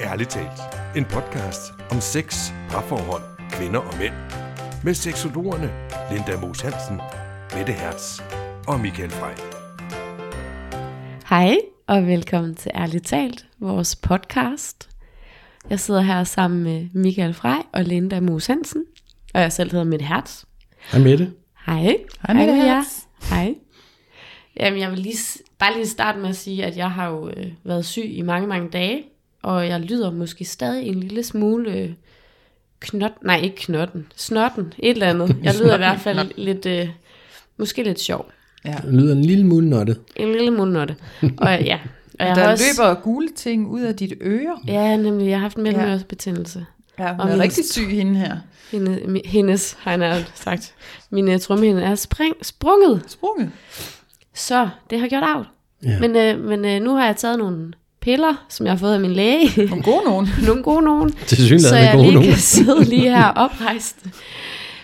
Ærligt talt. En podcast om sex, parforhold, kvinder og mænd. Med seksologerne Linda Moos Hansen, Mette Hertz og Michael Frey. Hej og velkommen til Ærligt Talt, vores podcast. Jeg sidder her sammen med Michael Frey og Linda Moos Hansen, og jeg selv hedder Mette Hertz. Hej Mette. Hej. Hej, Mette jer. Hertz. Hej. Jamen, jeg vil lige, bare lige starte med at sige, at jeg har jo øh, været syg i mange, mange dage, og jeg lyder måske stadig en lille smule øh, knot, nej ikke knotten, snotten, et eller andet. Jeg lyder i hvert fald lidt, øh, måske lidt sjov. Ja. Du lyder en lille smule nottet. En lille mundnotte. Og ja, og jeg Der har også, løber gule ting ud af dit øre. Ja, nemlig, jeg har haft mellemøresbetændelse. Ja, hun Og er rigtig syg hende her. Hende, hendes, har jeg sagt. Min trummehinde er spring, sprunget. Sprunget. Så det har gjort af. Ja. Men, øh, men øh, nu har jeg taget nogle piller, som jeg har fået af min læge. Nogle gode nogen. nogle gode nogen. Til Så er jeg gode lige nogen. kan sidde lige her oprejst.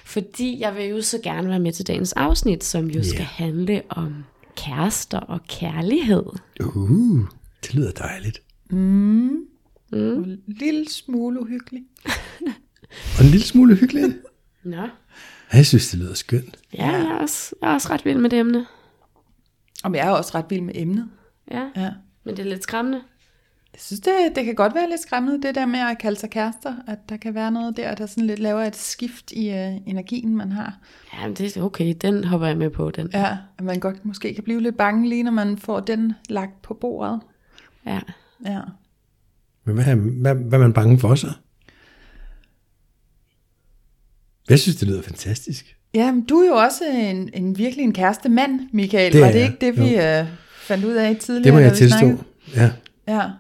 Fordi jeg vil jo så gerne være med til dagens afsnit, som jo skal handle om kærester og kærlighed. Uh, det lyder dejligt. En lille smule uhyggelig. Og en lille smule hyggeligt. Nå. Jeg synes, det lyder skønt. Ja, jeg er også, jeg er også ret vild med det emne. Og jeg er også ret vild med emnet. Ja, Ja. Men det er lidt skræmmende. Jeg synes, det, det kan godt være lidt skræmmende, det der med at kalde sig kærester. At der kan være noget der, der sådan lidt laver et skift i uh, energien, man har. Ja, men det er okay, den hopper jeg med på, den. Ja, at man godt måske kan blive lidt bange lige, når man får den lagt på bordet. Ja. Ja. Men hvad, er- hvad, hvad er man bange for så? Jeg synes, det lyder fantastisk. Ja, men du er jo også en, en virkelig en kæreste mand, Michael. Det Var er det ikke det, vi uh, fandt ud af tidligere? Det må jeg tilstå. snakkede? Ja, Ja,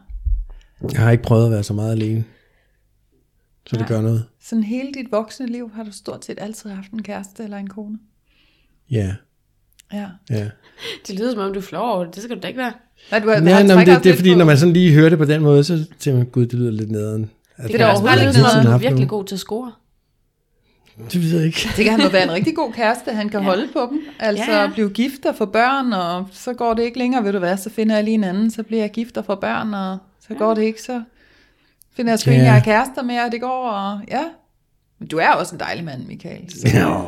jeg har ikke prøvet at være så meget alene. Så det Nej. gør noget. sådan hele dit voksne liv har du stort set altid haft en kæreste eller en kone. Ja, Ja. ja. Det lyder som om, du er flov over det. Det skal du da ikke være. Nej, du har, har nå, men det, det er fordi, på- når man sådan lige hører det på den måde, så tænker man, gud, det lyder lidt nederen. At Det er da overhovedet ikke noget, du er virkelig god til at score. Det ved jeg ikke. Det kan han jo være en rigtig god kæreste, han kan ja. holde på dem. Altså Ja, ja, ja. ja. blive gift og få børn, og så går det ikke længere, ved du hvad, så finder jeg lige en anden, så bliver jeg gift og får børn, og så ja. går det ikke, så finder jeg sgu Ja. en, jeg er kærester med, og det går, og ja. Men du er også en dejlig mand, Michael. Så, Ja.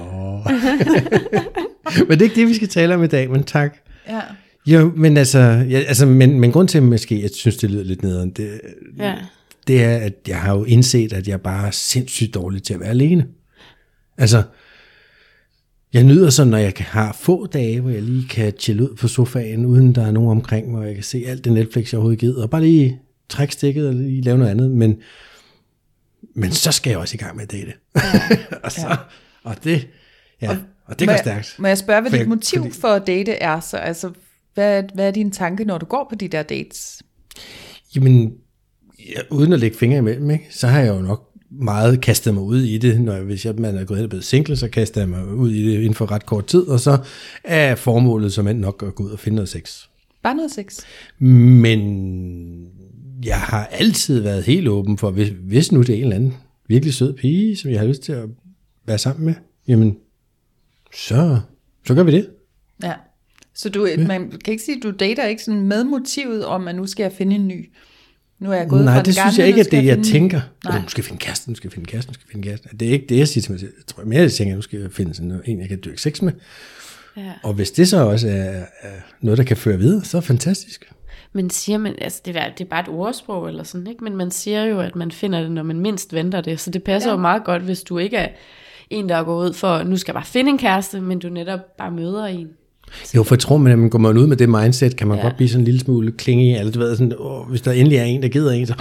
men det er ikke det, vi skal tale om i dag, men tak. ja. Jo, men altså, ja, altså men, men grund til, at måske, jeg synes, det lyder lidt nederen, det, Ja. det er, at jeg har jo indset, at jeg bare er sindssygt dårlig til at være alene. Altså, jeg nyder sådan, når jeg har få dage, hvor jeg lige kan chille ud på sofaen, uden der er nogen omkring mig, og jeg kan se alt det Netflix, jeg overhovedet gider, og bare lige trække stikket og lige lave noget andet. Men, men så skal jeg også i gang med at date. og, så, og det, ja, og det må går stærkt. Må jeg spørge, hvad For dit jeg- motiv fordi- for at date er så? Altså, hvad, hvad er din tanke, når du går på de der dates? Jamen, ja, uden at lægge fingre imellem, ikke, så har jeg jo nok meget kastet mig ud i det. Når jeg, hvis jeg, man er gået hen og blevet single, så kaster jeg mig ud i det inden for ret kort tid, og så er formålet som end nok at gå ud og finde noget sex. Bare noget sex. Men jeg har altid været helt åben for, hvis, hvis nu det er en eller anden virkelig sød pige, som jeg har lyst til at være sammen med, jamen, så, så gør vi det. Ja. Så du, man kan ikke sige, at du dater ikke sådan med motivet om, at nu skal jeg finde en ny. Nu er jeg gået Nej, fra det den synes gamle, jeg ikke, at det, jeg finde ny. tænker. Nej. Nu skal jeg finde kæreste, nu skal jeg finde kæreste, nu skal jeg finde kæreste. Det er ikke det, jeg siger til mig selv. Jeg tror mere, jeg tænker, at nu skal jeg finde sådan en, jeg kan dyrke sex med. ja. Og hvis det så også er, er noget, der kan føre videre, så er det fantastisk. Men siger man, altså det er, det er bare et ordsprog eller sådan, ikke? Men man siger jo, at man finder det, når man mindst venter det. Så det passer ja. jo meget godt, hvis du ikke er en, der går ud for, nu skal jeg bare finde en kæreste, men du netop bare møder en. Jo, for jeg tror, man, at man går man ud med det mindset, kan man Ja. ja. godt blive sådan en lille smule klinge, eller du ved, sådan, åh, hvis der endelig er en, der gider en, så...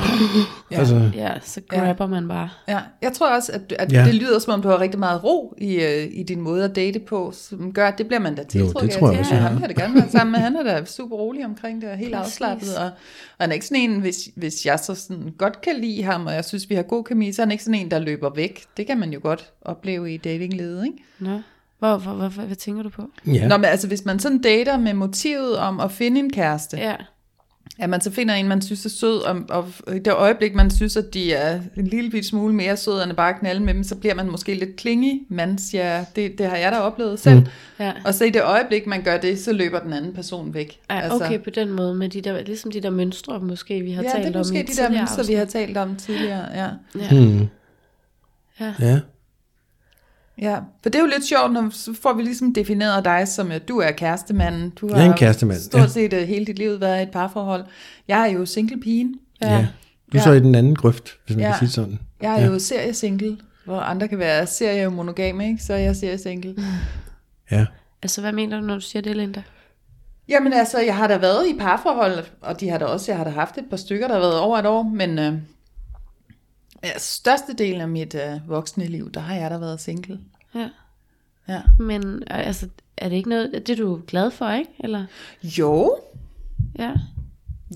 Ja. Altså, Ja, så grabber man bare. Ja, jeg tror også, at, at Ja. det lyder som om, du har rigtig meget ro i, øh, i din måde at date på, som gør, at det bliver man da tiltrukket det tror jeg af. også, Ja, jeg ham har. vil jeg da gerne være sammen med. Han er da super rolig omkring det, og helt Præcis. afslappet. Og, og han er ikke sådan en, hvis, hvis jeg så sådan godt kan lide ham, og jeg synes, vi har god kemi, så er han ikke sådan en, der løber væk. Det kan man jo godt opleve i datingledet, ikke? Nå. Hvor, hvor, hvor, hvad, hvad tænker du på? ja. Nå, men altså, hvis man sådan dater med motivet om at finde en kæreste, Ja. at man så finder en, man synes er sød, og, og i det øjeblik, man synes, at de er en lille smule mere søde, end at bare knalde med dem, så bliver man måske lidt klingig, man siger, det, det har jeg da oplevet selv. Mm. Ja. Og så i det øjeblik, man gør det, så løber den anden person væk. Ej, okay, på den måde, med de der, ligesom de der mønstre, måske vi har ja, talt det er om måske de der mønstre, vi har talt om tidligere. Ja. Ja. Mm. Ja. Ja. Ja, for det er jo lidt sjovt, når så får vi ligesom defineret dig som, at du er kærestemanden. Du har Jeg er en kærestemand, stort ja. set øh, hele dit liv været i et parforhold. Jeg er jo single-pigen. ja. ja. Du er Ja. så i den anden grøft, hvis man Ja. kan sige sådan. Jeg er ja. jo seriesingle, hvor andre kan være seriemonogame, ikke? så er jeg seriesingle. Mm. Ja. Altså, hvad mener du, når du siger det, Linda? Jamen altså, jeg har da været i parforhold, og de har da også, jeg har da haft et par stykker, der har været over et år, men øh, ja, størstedelen af mit øh, voksne liv, der har jeg da været single. Ja. Ja. Men øh, altså, er det ikke noget, det er du glad for, ikke? Eller? Jo, Ja.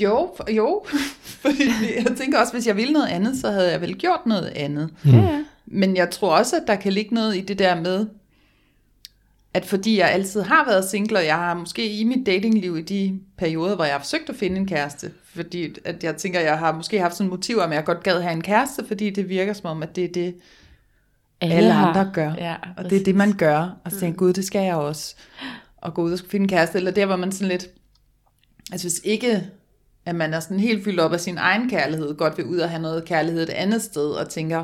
jo, for- jo. Fordi jeg tænker også, hvis jeg ville noget andet, så havde jeg vel gjort noget andet. Mm. Ja, ja. Men jeg tror også, at der kan ligge noget i det der med, at fordi jeg altid har været single, og jeg har måske i mit datingliv i de perioder, hvor jeg har forsøgt at finde en kæreste, fordi at jeg tænker, jeg har måske haft sådan motiv om, at jeg godt gad have en kæreste, fordi det virker som om, at det er det, alle har- andre gør. Ja, og det er det, man gør. Og så tænker jeg, gud, det skal jeg også. Og gå ud og skulle finde en kæreste. Eller der, hvor man sådan lidt... Altså hvis ikke, at man er sådan helt fyldt op af sin egen kærlighed, godt vil ud og have noget kærlighed et andet sted, og tænker,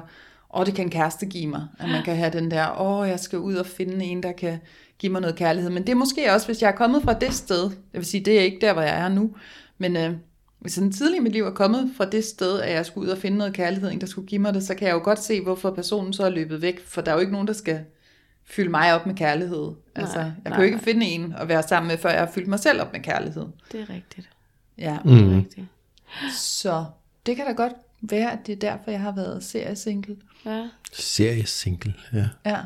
åh, det kan en kæreste give mig. At man kan have den der, åh, jeg skal ud og finde en, der kan give mig noget kærlighed. Men det er måske også, hvis jeg er kommet fra det sted, jeg vil sige, det er ikke der, hvor jeg er nu, men øh, hvis sådan tidligt i mit liv er kommet fra det sted, at jeg skulle ud og finde noget kærlighed, en der skulle give mig det, så kan jeg jo godt se, hvorfor personen så er løbet væk, for der er jo ikke nogen, der skal fylde mig op med kærlighed. Altså, Nej, jeg nej, kan jo ikke nej. finde en at være sammen med, før jeg har fyldt mig selv op med kærlighed. Det er rigtigt. Ja, Det er Mm. rigtigt. så det kan da godt være, at det er derfor, jeg har været seriesingle. Ja. Seriesingle, ja. Ja,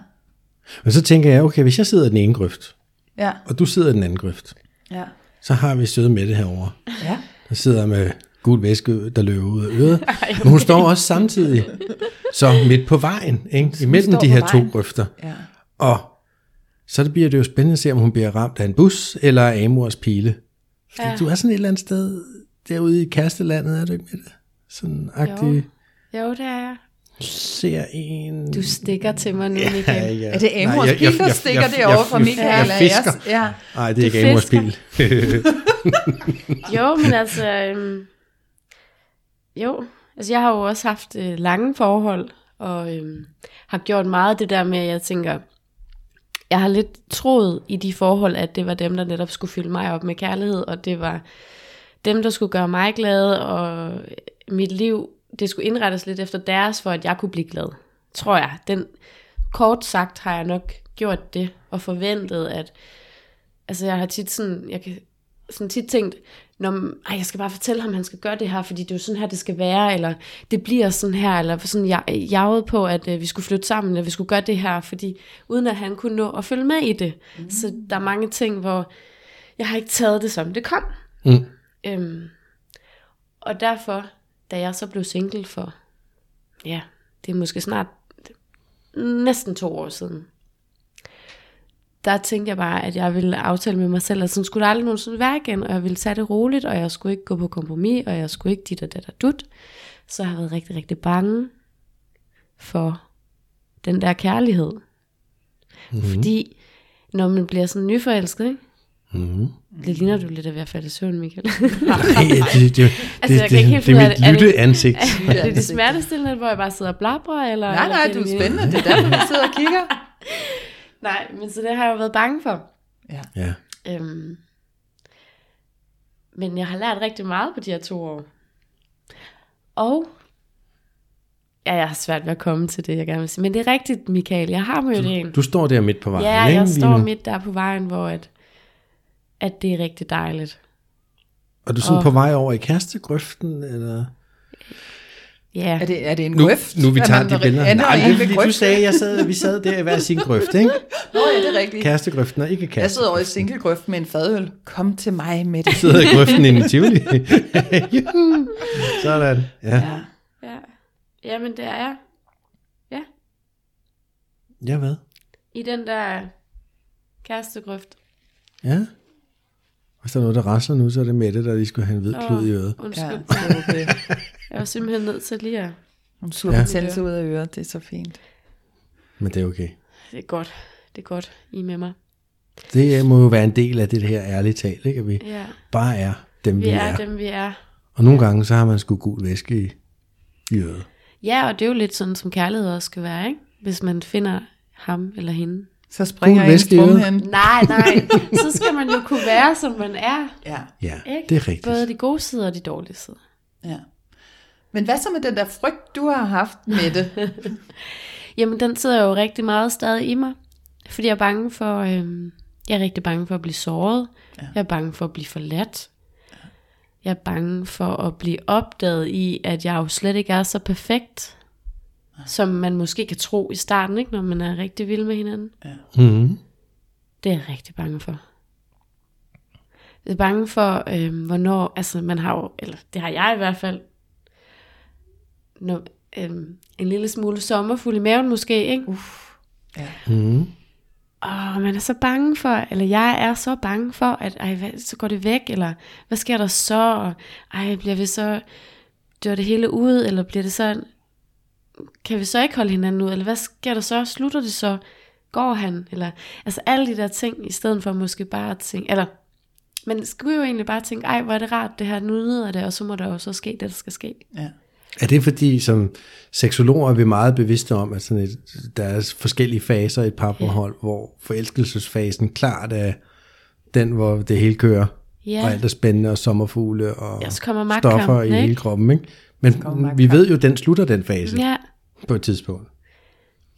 Men så tænker jeg, okay, hvis jeg sidder i den ene grøft, ja, og du sidder i den anden grøft, ja, så har vi søde med det herovre. ja. Der sidder med gul væske, der løber ud af øret. Men hun står også samtidig så midt på vejen, ikke? imellem de her vejen. to grøfter. ja. Og så det bliver det jo spændende at se, om hun bliver ramt af en bus eller af Amors pile. Fordi ja. Du er sådan et eller andet sted derude i kastelandet, er du ikke med det? Sådan agtig, Jo, det er jeg. Ser en... Du stikker til mig nu, Michael. ja. Er det Amors Nej, jeg- jeg- der jeg- stikker jeg- derovre jeg- fra jeg- Michael? jeg eller jeg- fisker. Ja, Nej, det er Du ikke Amors pil. Jo, men altså... Øhm, jo, altså jeg har jo også haft øh, lange forhold, og øhm, har gjort meget det der med, at jeg tænker, jeg har lidt troet i de forhold, at det var dem, der netop skulle fylde mig op med kærlighed, og det var dem, der skulle gøre mig glad, og mit liv, det skulle indrettes lidt efter deres, for at jeg kunne blive glad. Tror jeg. Den, kort sagt har jeg nok gjort det, og forventet, at altså jeg har tit sådan, jeg kan sådan tit tænkt, Nå, ej, jeg skal bare fortælle ham, han skal gøre det her, fordi det er jo sådan her, det skal være, eller det bliver sådan her, eller sådan jeg jaget på, at øh, vi skulle flytte sammen, eller vi skulle gøre det her, fordi uden at han kunne nå at følge med i det. Mm. Så der er mange ting, hvor jeg har ikke taget det, som det kom. Mm. Øhm, og derfor, da jeg så blev single for, ja, det er måske snart næsten to år siden, der tænkte jeg bare, at jeg ville aftale med mig selv, at sådan skulle det aldrig nogensinde være igen, og jeg ville tage det roligt, og jeg skulle ikke gå på kompromis, og jeg skulle ikke dit og dat og dut. Så jeg har været rigtig, rigtig bange for den der kærlighed. Mm. Fordi når man bliver sådan nyforelsket, ikke? Mm. Det ligner du lidt af at falde i søvn, Michael. Nej, det, det, det, Altså, det, det, det er mit det. Er det- lytte ansigt. er det det smertestillende, hvor jeg bare sidder og blabrer? Eller, Nej, nej, du er det- spændende. Det er derfor, vi sidder og kigger. Nej, men så det har jeg jo været bange for. Ja. Ja. Øhm, men jeg har lært rigtig meget på de her to år. Og ja, jeg har svært ved at komme til det, jeg gerne vil sige. Men det er rigtigt, Michael. Jeg har mødt en. Du står der midt på vejen, Ja, ikke? jeg står nu. midt der på vejen, hvor at, at det er rigtig dejligt. Og du er sådan Og- på vej over i kastegrøften, eller? Ja, Er det, er det en Nu, grøft? nu vi tager de billeder. Nej, i det er fordi, du sagde, jeg sad, vi sad der i hver sin grøft, ikke? Nå ja, det er rigtigt. Kastegrøften og ikke Jeg sidder over i kastegrøften. singlegrøft med en fadøl. Kom til mig med det. Du sidder i grøften inde i Tivoli. Sådan, ja. Ja. ja. Jamen, det er jeg. Ja, Ja, hvad? i den der kærestegrøft. Ja. Hvis der er noget, der rasler nu, så er det Mette, der lige skulle have en hvid klud i øret. Undskyld. Ja, Ja. det er okay. Jeg var simpelthen nødt til lige at... Hun suger Ja. betændelse ud af øret, det er så fint. Men det er okay. Det er godt. Det er godt, I er med mig. Det må jo være en del af det her ærlige tal, ikke? At vi Ja, bare er dem, vi, vi er. er dem, vi er. Og nogle gange, så har man sgu gul væske i, i øret. Ja, og det er jo lidt sådan, som kærlighed også skal være, ikke? Hvis man finder ham eller hende. Så springer Gul en væske i strum øret. hen. Nej, nej. Så skal man jo kunne være, som man er. Ja, Ja, Ikke? det er rigtigt. Både de gode sider og de dårlige sider. ja. Men hvad så med den der frygt, du har haft med det? Jamen, den sidder jo rigtig meget stadig i mig. Fordi jeg er bange for... Øhm, jeg er rigtig bange for at blive såret. Ja. Jeg er bange for at blive forladt. Jeg er bange for at blive opdaget i, at jeg jo slet ikke er så perfekt, som man måske kan tro i starten, ikke, når man er rigtig vild med hinanden. Mm-hmm. Det er jeg rigtig bange for. Jeg er bange for, øhm, hvornår, altså man har jo, eller det har jeg i hvert fald, når, øhm, en lille smule sommerfuld i maven måske, ikke? Uff. Ja. Mm-hmm. Og man er så bange for, eller jeg er så bange for, at ej, hvad, så går det væk, eller hvad sker der så? Og, ej, bliver vi så, dør det hele ud, eller bliver det så, kan vi så ikke holde hinanden ud, eller hvad sker der så? Slutter det så? Går han? Eller, altså alle de der ting, i stedet for måske bare at tænke, eller man skulle jo egentlig bare tænke, ej, hvor er det rart, det her, nu nyder det, og så må der jo så ske det, der skal ske. ja. Er det fordi, som seksologer er vi meget bevidste om, at sådan et, der er forskellige faser i et parforhold, ja. hvor forelskelsesfasen klart er den, hvor det hele kører, Ja. og alt er spændende, og sommerfugle, og Ja, så kommer stoffer i hele ikke? kroppen. Ikke? Men vi ved jo, at den slutter den fase ja. På et tidspunkt.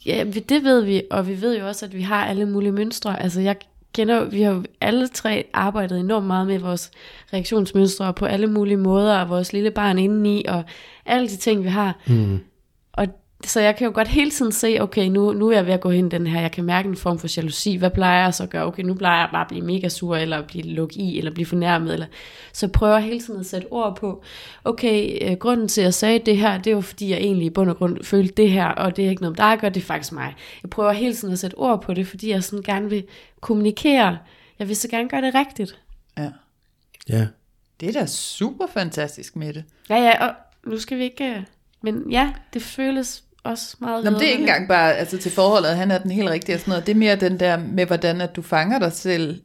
Ja, det ved vi, og vi ved jo også, at vi har alle mulige mønstre. Altså jeg kender, vi har jo alle tre arbejdet enormt meget med vores reaktionsmønstre på alle mulige måder, og vores lille barn indeni, og alle de ting, vi har. Mm. Så jeg kan jo godt hele tiden se, okay, nu, nu er jeg ved at gå hen i den her, jeg kan mærke en form for jalousi, hvad plejer jeg så at gøre? Okay, nu plejer jeg bare at blive mega sur, eller blive lukket i, eller blive fornærmet, eller så prøver jeg hele tiden at sætte ord på, okay, øh, grunden til, at jeg sagde det her, det er jo fordi, jeg egentlig i bund og grund følte det her, og det er ikke noget, der gør, det er faktisk mig. Jeg prøver hele tiden at sætte ord på det, fordi jeg sådan gerne vil kommunikere. Jeg vil så gerne gøre det rigtigt. ja. Ja. Det er da super fantastisk med det. Ja, ja, og nu skal vi ikke... øh, Men ja, det føles også meget Nå, men det er ikke engang bare altså, til forholdet, han er den helt rigtige og sådan noget. Det er mere den der med, hvordan at du fanger dig selv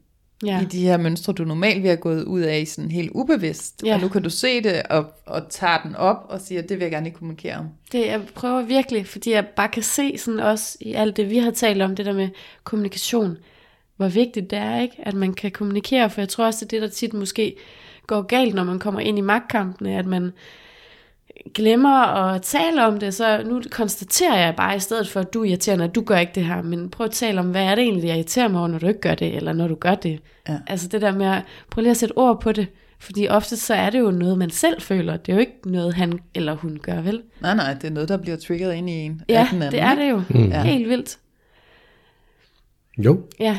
Ja. i de her mønstre, du normalt vil have gået ud af sådan helt ubevidst. Ja. Og nu kan du se det og, og tager den op og siger, det vil jeg gerne lige kommunikere om. Det, jeg prøver virkelig, fordi jeg bare kan se sådan også i alt det, vi har talt om, det der med kommunikation, hvor vigtigt det er, ikke? at man kan kommunikere, for jeg tror også, det er det, der tit måske går galt, når man kommer ind i magtkampene, at man glemmer at tale om det, så nu konstaterer jeg bare i stedet for, at du er irriterende, at du gør ikke det her, men prøv at tale om, hvad er det egentlig, jeg irriterer mig over, når du ikke gør det, eller når du gør det. Ja. Altså det der med at prøve lige at sætte ord på det, fordi ofte så er det jo noget, man selv føler, det er jo ikke noget, han eller hun gør, vel? Nej, nej, det er noget, der bliver trigget ind i en. af Ja, den anden, det er det jo. Mm. Helt vildt. Jo, Ja,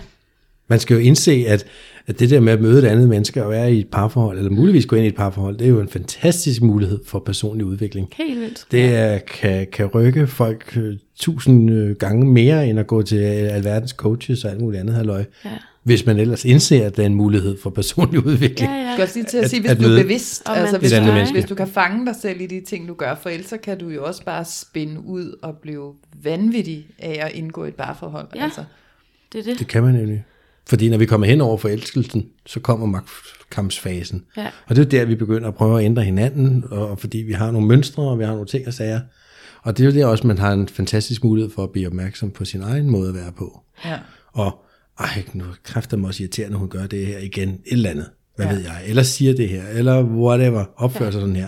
man skal jo indse, at, at det der med at møde et andet menneske og være i et parforhold, eller muligvis gå ind i et parforhold, det er jo en fantastisk mulighed for personlig udvikling. helt vildt. Det er, kan, kan rykke folk øh, tusind øh, gange mere, end at gå til alverdens coaches og alt muligt andet halløj. Ja. Hvis man ellers indser, at der er en mulighed for personlig udvikling. Ja, ja. Jeg skal også lige til at, At- sige, hvis at du er bevidst, altså hvis du, menneske. hvis du kan fange dig selv i de ting, du gør, for ellers så kan du jo også bare spænde ud og blive vanvittig af at indgå et parforhold. Ja. Altså. Det er det. Det kan man nemlig. Fordi når vi kommer hen over forelskelsen, så kommer magtkampsfasen. Ja. Og det er der, vi begynder at prøve at ændre hinanden, og fordi vi har nogle mønstre, og vi har nogle ting og sager. Og det er jo der også, man har en fantastisk mulighed for at blive opmærksom på sin egen måde at være på. Ja. Og ej, nu kræfter mig også irriterende, hun gør det her igen, et eller andet, hvad Ja. ja. ved jeg, eller siger det her, eller whatever, opfører sig sådan her.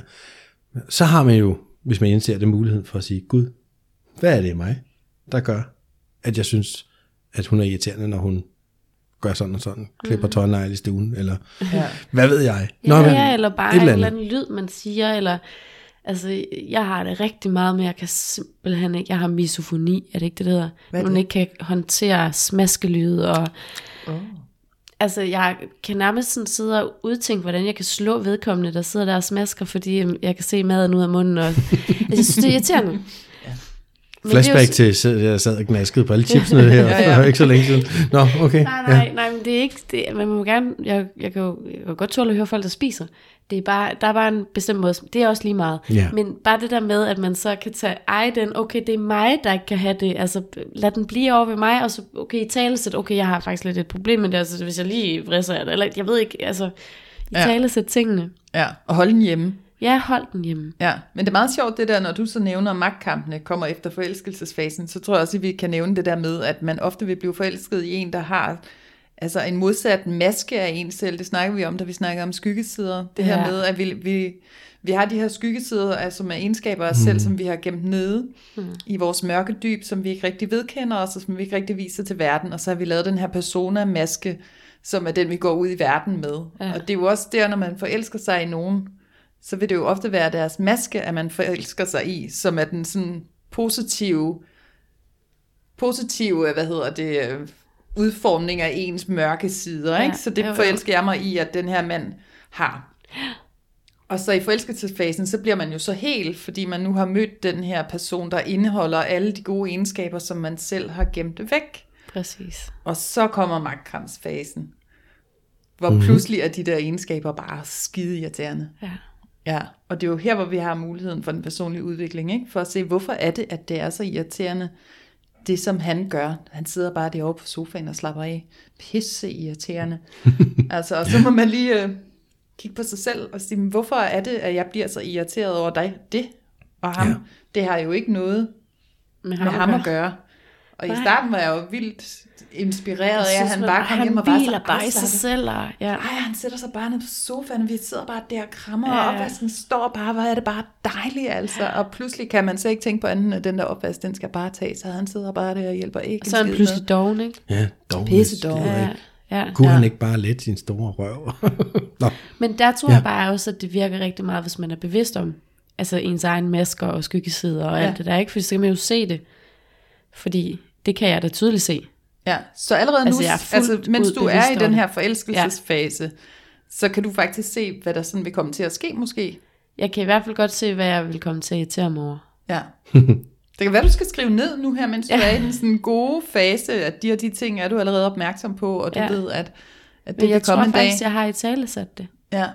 Så har man jo, hvis man indser det, muligheden for at sige, Gud, hvad er det i mig, der gør, at jeg synes, at hun er irriterende, når hun gør sådan og sådan, klipper tårnegle i stuen, eller Ja. hvad ved jeg. Ja, men ja, eller bare et en eller eller andet. anden lyd, man siger, eller... Altså, jeg har det rigtig meget med, jeg kan simpelthen ikke, jeg har misofoni, er det ikke det, det hedder? Hvad Man det? ikke kan håndtere smaskelyde, og Oh. altså, jeg kan nærmest sådan sidde og udtænke, hvordan jeg kan slå vedkommende, der sidder der og smasker, fordi øhm, jeg kan se maden ud af munden, og altså, jeg synes, det er irriterende. Men det er jo Flashback til, så jeg sad og gnaskede på alle chipsene her, ja, Ja, ja. ja. ikke så længe siden. Nå, okay. Nej, nej, nej, men det er ikke, det, man må gerne, jeg, jeg, kan jo, jeg kan godt tåle at høre folk, der spiser. Det er bare, der er bare en bestemt måde, det er også lige meget. Ja. Men bare det der med, at man så kan tage, ej den, okay, det er mig, der ikke kan have det, altså lad den blive over ved mig, og så, okay, i tale sæt, okay, jeg har faktisk lidt et problem med det, altså hvis jeg lige vrisser det, eller jeg ved ikke, altså, i Ja. tale sæt tingene. Ja, og holde den hjemme. Ja, hold den hjemme. Ja, men det er meget sjovt det der, når du så nævner, at magtkampene kommer efter forelskelsesfasen, så tror jeg også, at vi kan nævne det der med, at man ofte vil blive forelsket i en, der har altså en modsat maske af en selv. Det snakker vi om, da vi snakker om skyggesider. Det her Ja. med, at vi, vi, vi har de her skyggesider, altså med egenskaber af os selv, som vi har gemt nede mm. i vores mørke dyb, som vi ikke rigtig vedkender os, og som vi ikke rigtig viser til verden. Og så har vi lavet den her persona-maske, som er den, vi går ud i verden med. Ja. Og det er jo også der, når man forelsker sig i nogen, så vil det jo ofte være deres maske, at man forelsker sig i, som er den sådan positive, positive, hvad hedder det, øh, udformning af ens mørke sider, Ja, ikke? Så det forelsker jeg mig i, at den her mand har. Og så i forelskelsesfasen, så bliver man jo så helt, fordi man nu har mødt den her person, der indeholder alle de gode egenskaber, som man selv har gemt væk. Præcis. Og så kommer magtkramsfasen, hvor Mhm. mm-hmm. pludselig er de der egenskaber bare skide irriterende. Ja. Ja, og det er jo her, hvor vi har muligheden for den personlige udvikling, ikke? for at se, hvorfor er det, at det er så irriterende, det som han gør. Han sidder bare derovre på sofaen og slapper af. Pisse irriterende. altså, og så må man lige øh, kigge på sig selv og sige, "Men hvorfor er det, at jeg bliver så irriteret over dig? Det og ham, Ja. det har jo ikke noget Med med ham at gøre. Og i Nej. starten var jeg jo vildt inspireret af, at han man- bare kom hjem og bare så bare i sig selv. Og, ja. Ej, han sætter sig bare ned på sofaen, og vi sidder bare der og krammer, Ja. og opvasken står bare, hvor er det bare dejligt, altså. Og pludselig kan man så ikke tænke på anden, at den der opvask, den skal bare tage, så han sidder bare der og hjælper ikke. Og så er han pludselig doven, ikke? Ja, dog. Pisse dog. Ja, ja. Kunne Ja. han ikke bare lette sin store røv? Nå, Men der tror Ja. jeg bare også, at det virker rigtig meget, hvis man er bevidst om altså ens egen masker og skyggesider og Ja. alt det der, ikke? For så kan man jo se det. Fordi det kan jeg da tydeligt se. Ja, så allerede Altså, nu, jeg altså, fuldt mens du er i den her forelskelsesfase, ja. så kan du faktisk se, hvad der sådan vil komme til at ske måske. Jeg kan i hvert fald godt se, hvad jeg vil komme til at irritere mig over. Ja. Det kan være, du skal skrive ned nu her, mens du er i den sådan gode fase, at de og de ting er du allerede opmærksom på, og du Ja. ja. ved, at, at det Men jeg kan komme tror en dag. faktisk, jeg har i tale sat det Ja.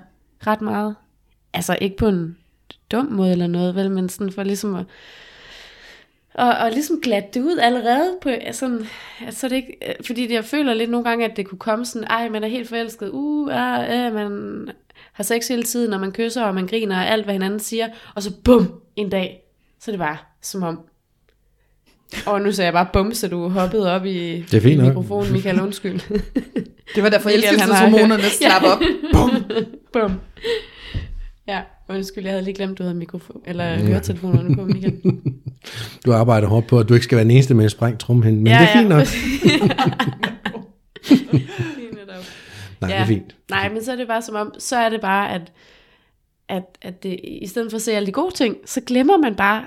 ret meget. Altså ikke på en dum måde eller noget, vel, men sådan for ligesom at og, og ligesom glatte det ud allerede på sådan, altså det ikke, øh, fordi jeg føler lidt nogle gange, at det kunne komme sådan, ej, man er helt forelsket, uh, ah, øh, man har sex hele tiden, og man kysser, og man griner, og alt, hvad hinanden siger, og så bum, en dag, så er det bare som om, og nu sagde jeg bare bum, så du hoppede op i, Det er fint i nok. mikrofonen, Michael, undskyld. Det var der Michael, han har- forelskelseshormonerne slap op. Bum. Ja, undskyld, jeg havde lige glemt, du havde mikrofon, eller høretelefonerne på, Michael. du arbejder hårdt på, at du ikke skal være den eneste med en sprængt trumhinde, men ja, det er fint nok. Nej, det er fint. Nej, men så er det bare som om, så er det bare, at, at, at det, i stedet for at se alle de gode ting, så glemmer man bare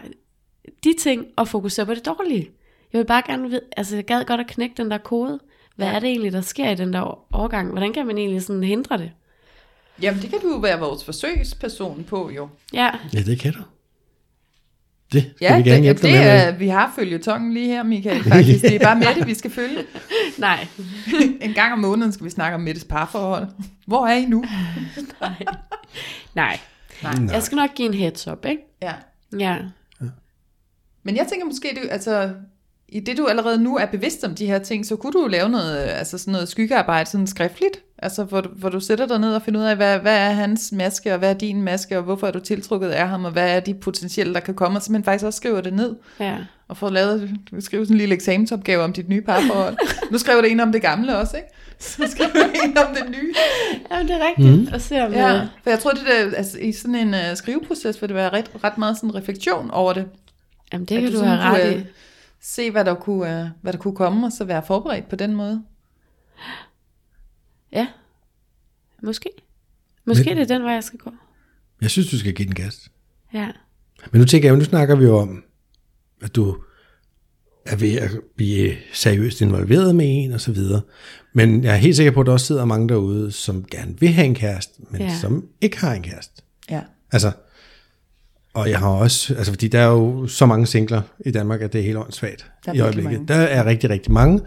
de ting og fokuserer på det dårlige. Jeg vil bare gerne vide, altså jeg gad godt at knække den der kode. Hvad er det egentlig, der sker i den der overgang? Hvordan kan man egentlig sådan hindre det? Jamen, det kan du være vores forsøgsperson på, jo. Ja, Ja, det kan du. Det skal Ja, vi gerne det, hjælpe det med. er, vi har følgetongen lige her, Michael, faktisk. Det er bare Mette, vi skal følge. nej. En gang om måneden skal vi snakke om Mettes parforhold. Hvor er I nu? nej. Nej. Nej. Jeg skal nok give en heads up, ikke? Ja. Ja. Men jeg tænker måske, du, altså, i det du allerede nu er bevidst om de her ting, så kunne du jo lave noget, altså sådan noget skyggearbejde sådan skriftligt, altså hvor du, hvor du sætter dig ned og finder ud af, hvad, hvad er hans maske, og hvad er din maske, og hvorfor er du tiltrukket af ham, og hvad er de potentielle, der kan komme, og simpelthen faktisk også skriver det ned, Ja. og får lavet, du kan skrive sådan en lille eksamensopgave om dit nye parforhold. nu skriver du en om det gamle også, ikke? Så skriver du en om det nye. Jamen, det er rigtigt. Mm. Og se om Ja, ja. for jeg tror, det der, altså, i sådan en uh, skriveproces vil det være ret, ret meget sådan refleksion over det. Jamen, det kan du, sådan have ret i. øh, Se, hvad der, kunne, øh, hvad der kunne komme, og så være forberedt på den måde. Ja. Måske. Måske Men- det er den vej, jeg skal gå. Jeg synes, du skal give den gas. Ja. Men nu tænker jeg, nu snakker vi jo om, at du er ved at blive seriøst involveret med en og så videre. Men jeg er helt sikker på, at der også sidder mange derude, som gerne vil have en kæreste, men Ja. ja. som ikke har en kæreste. Ja. Altså, Og jeg har også, altså fordi der er jo så mange singler i Danmark, at det er helt åndssvagt i øjeblikket. mange. Der er rigtig, rigtig mange,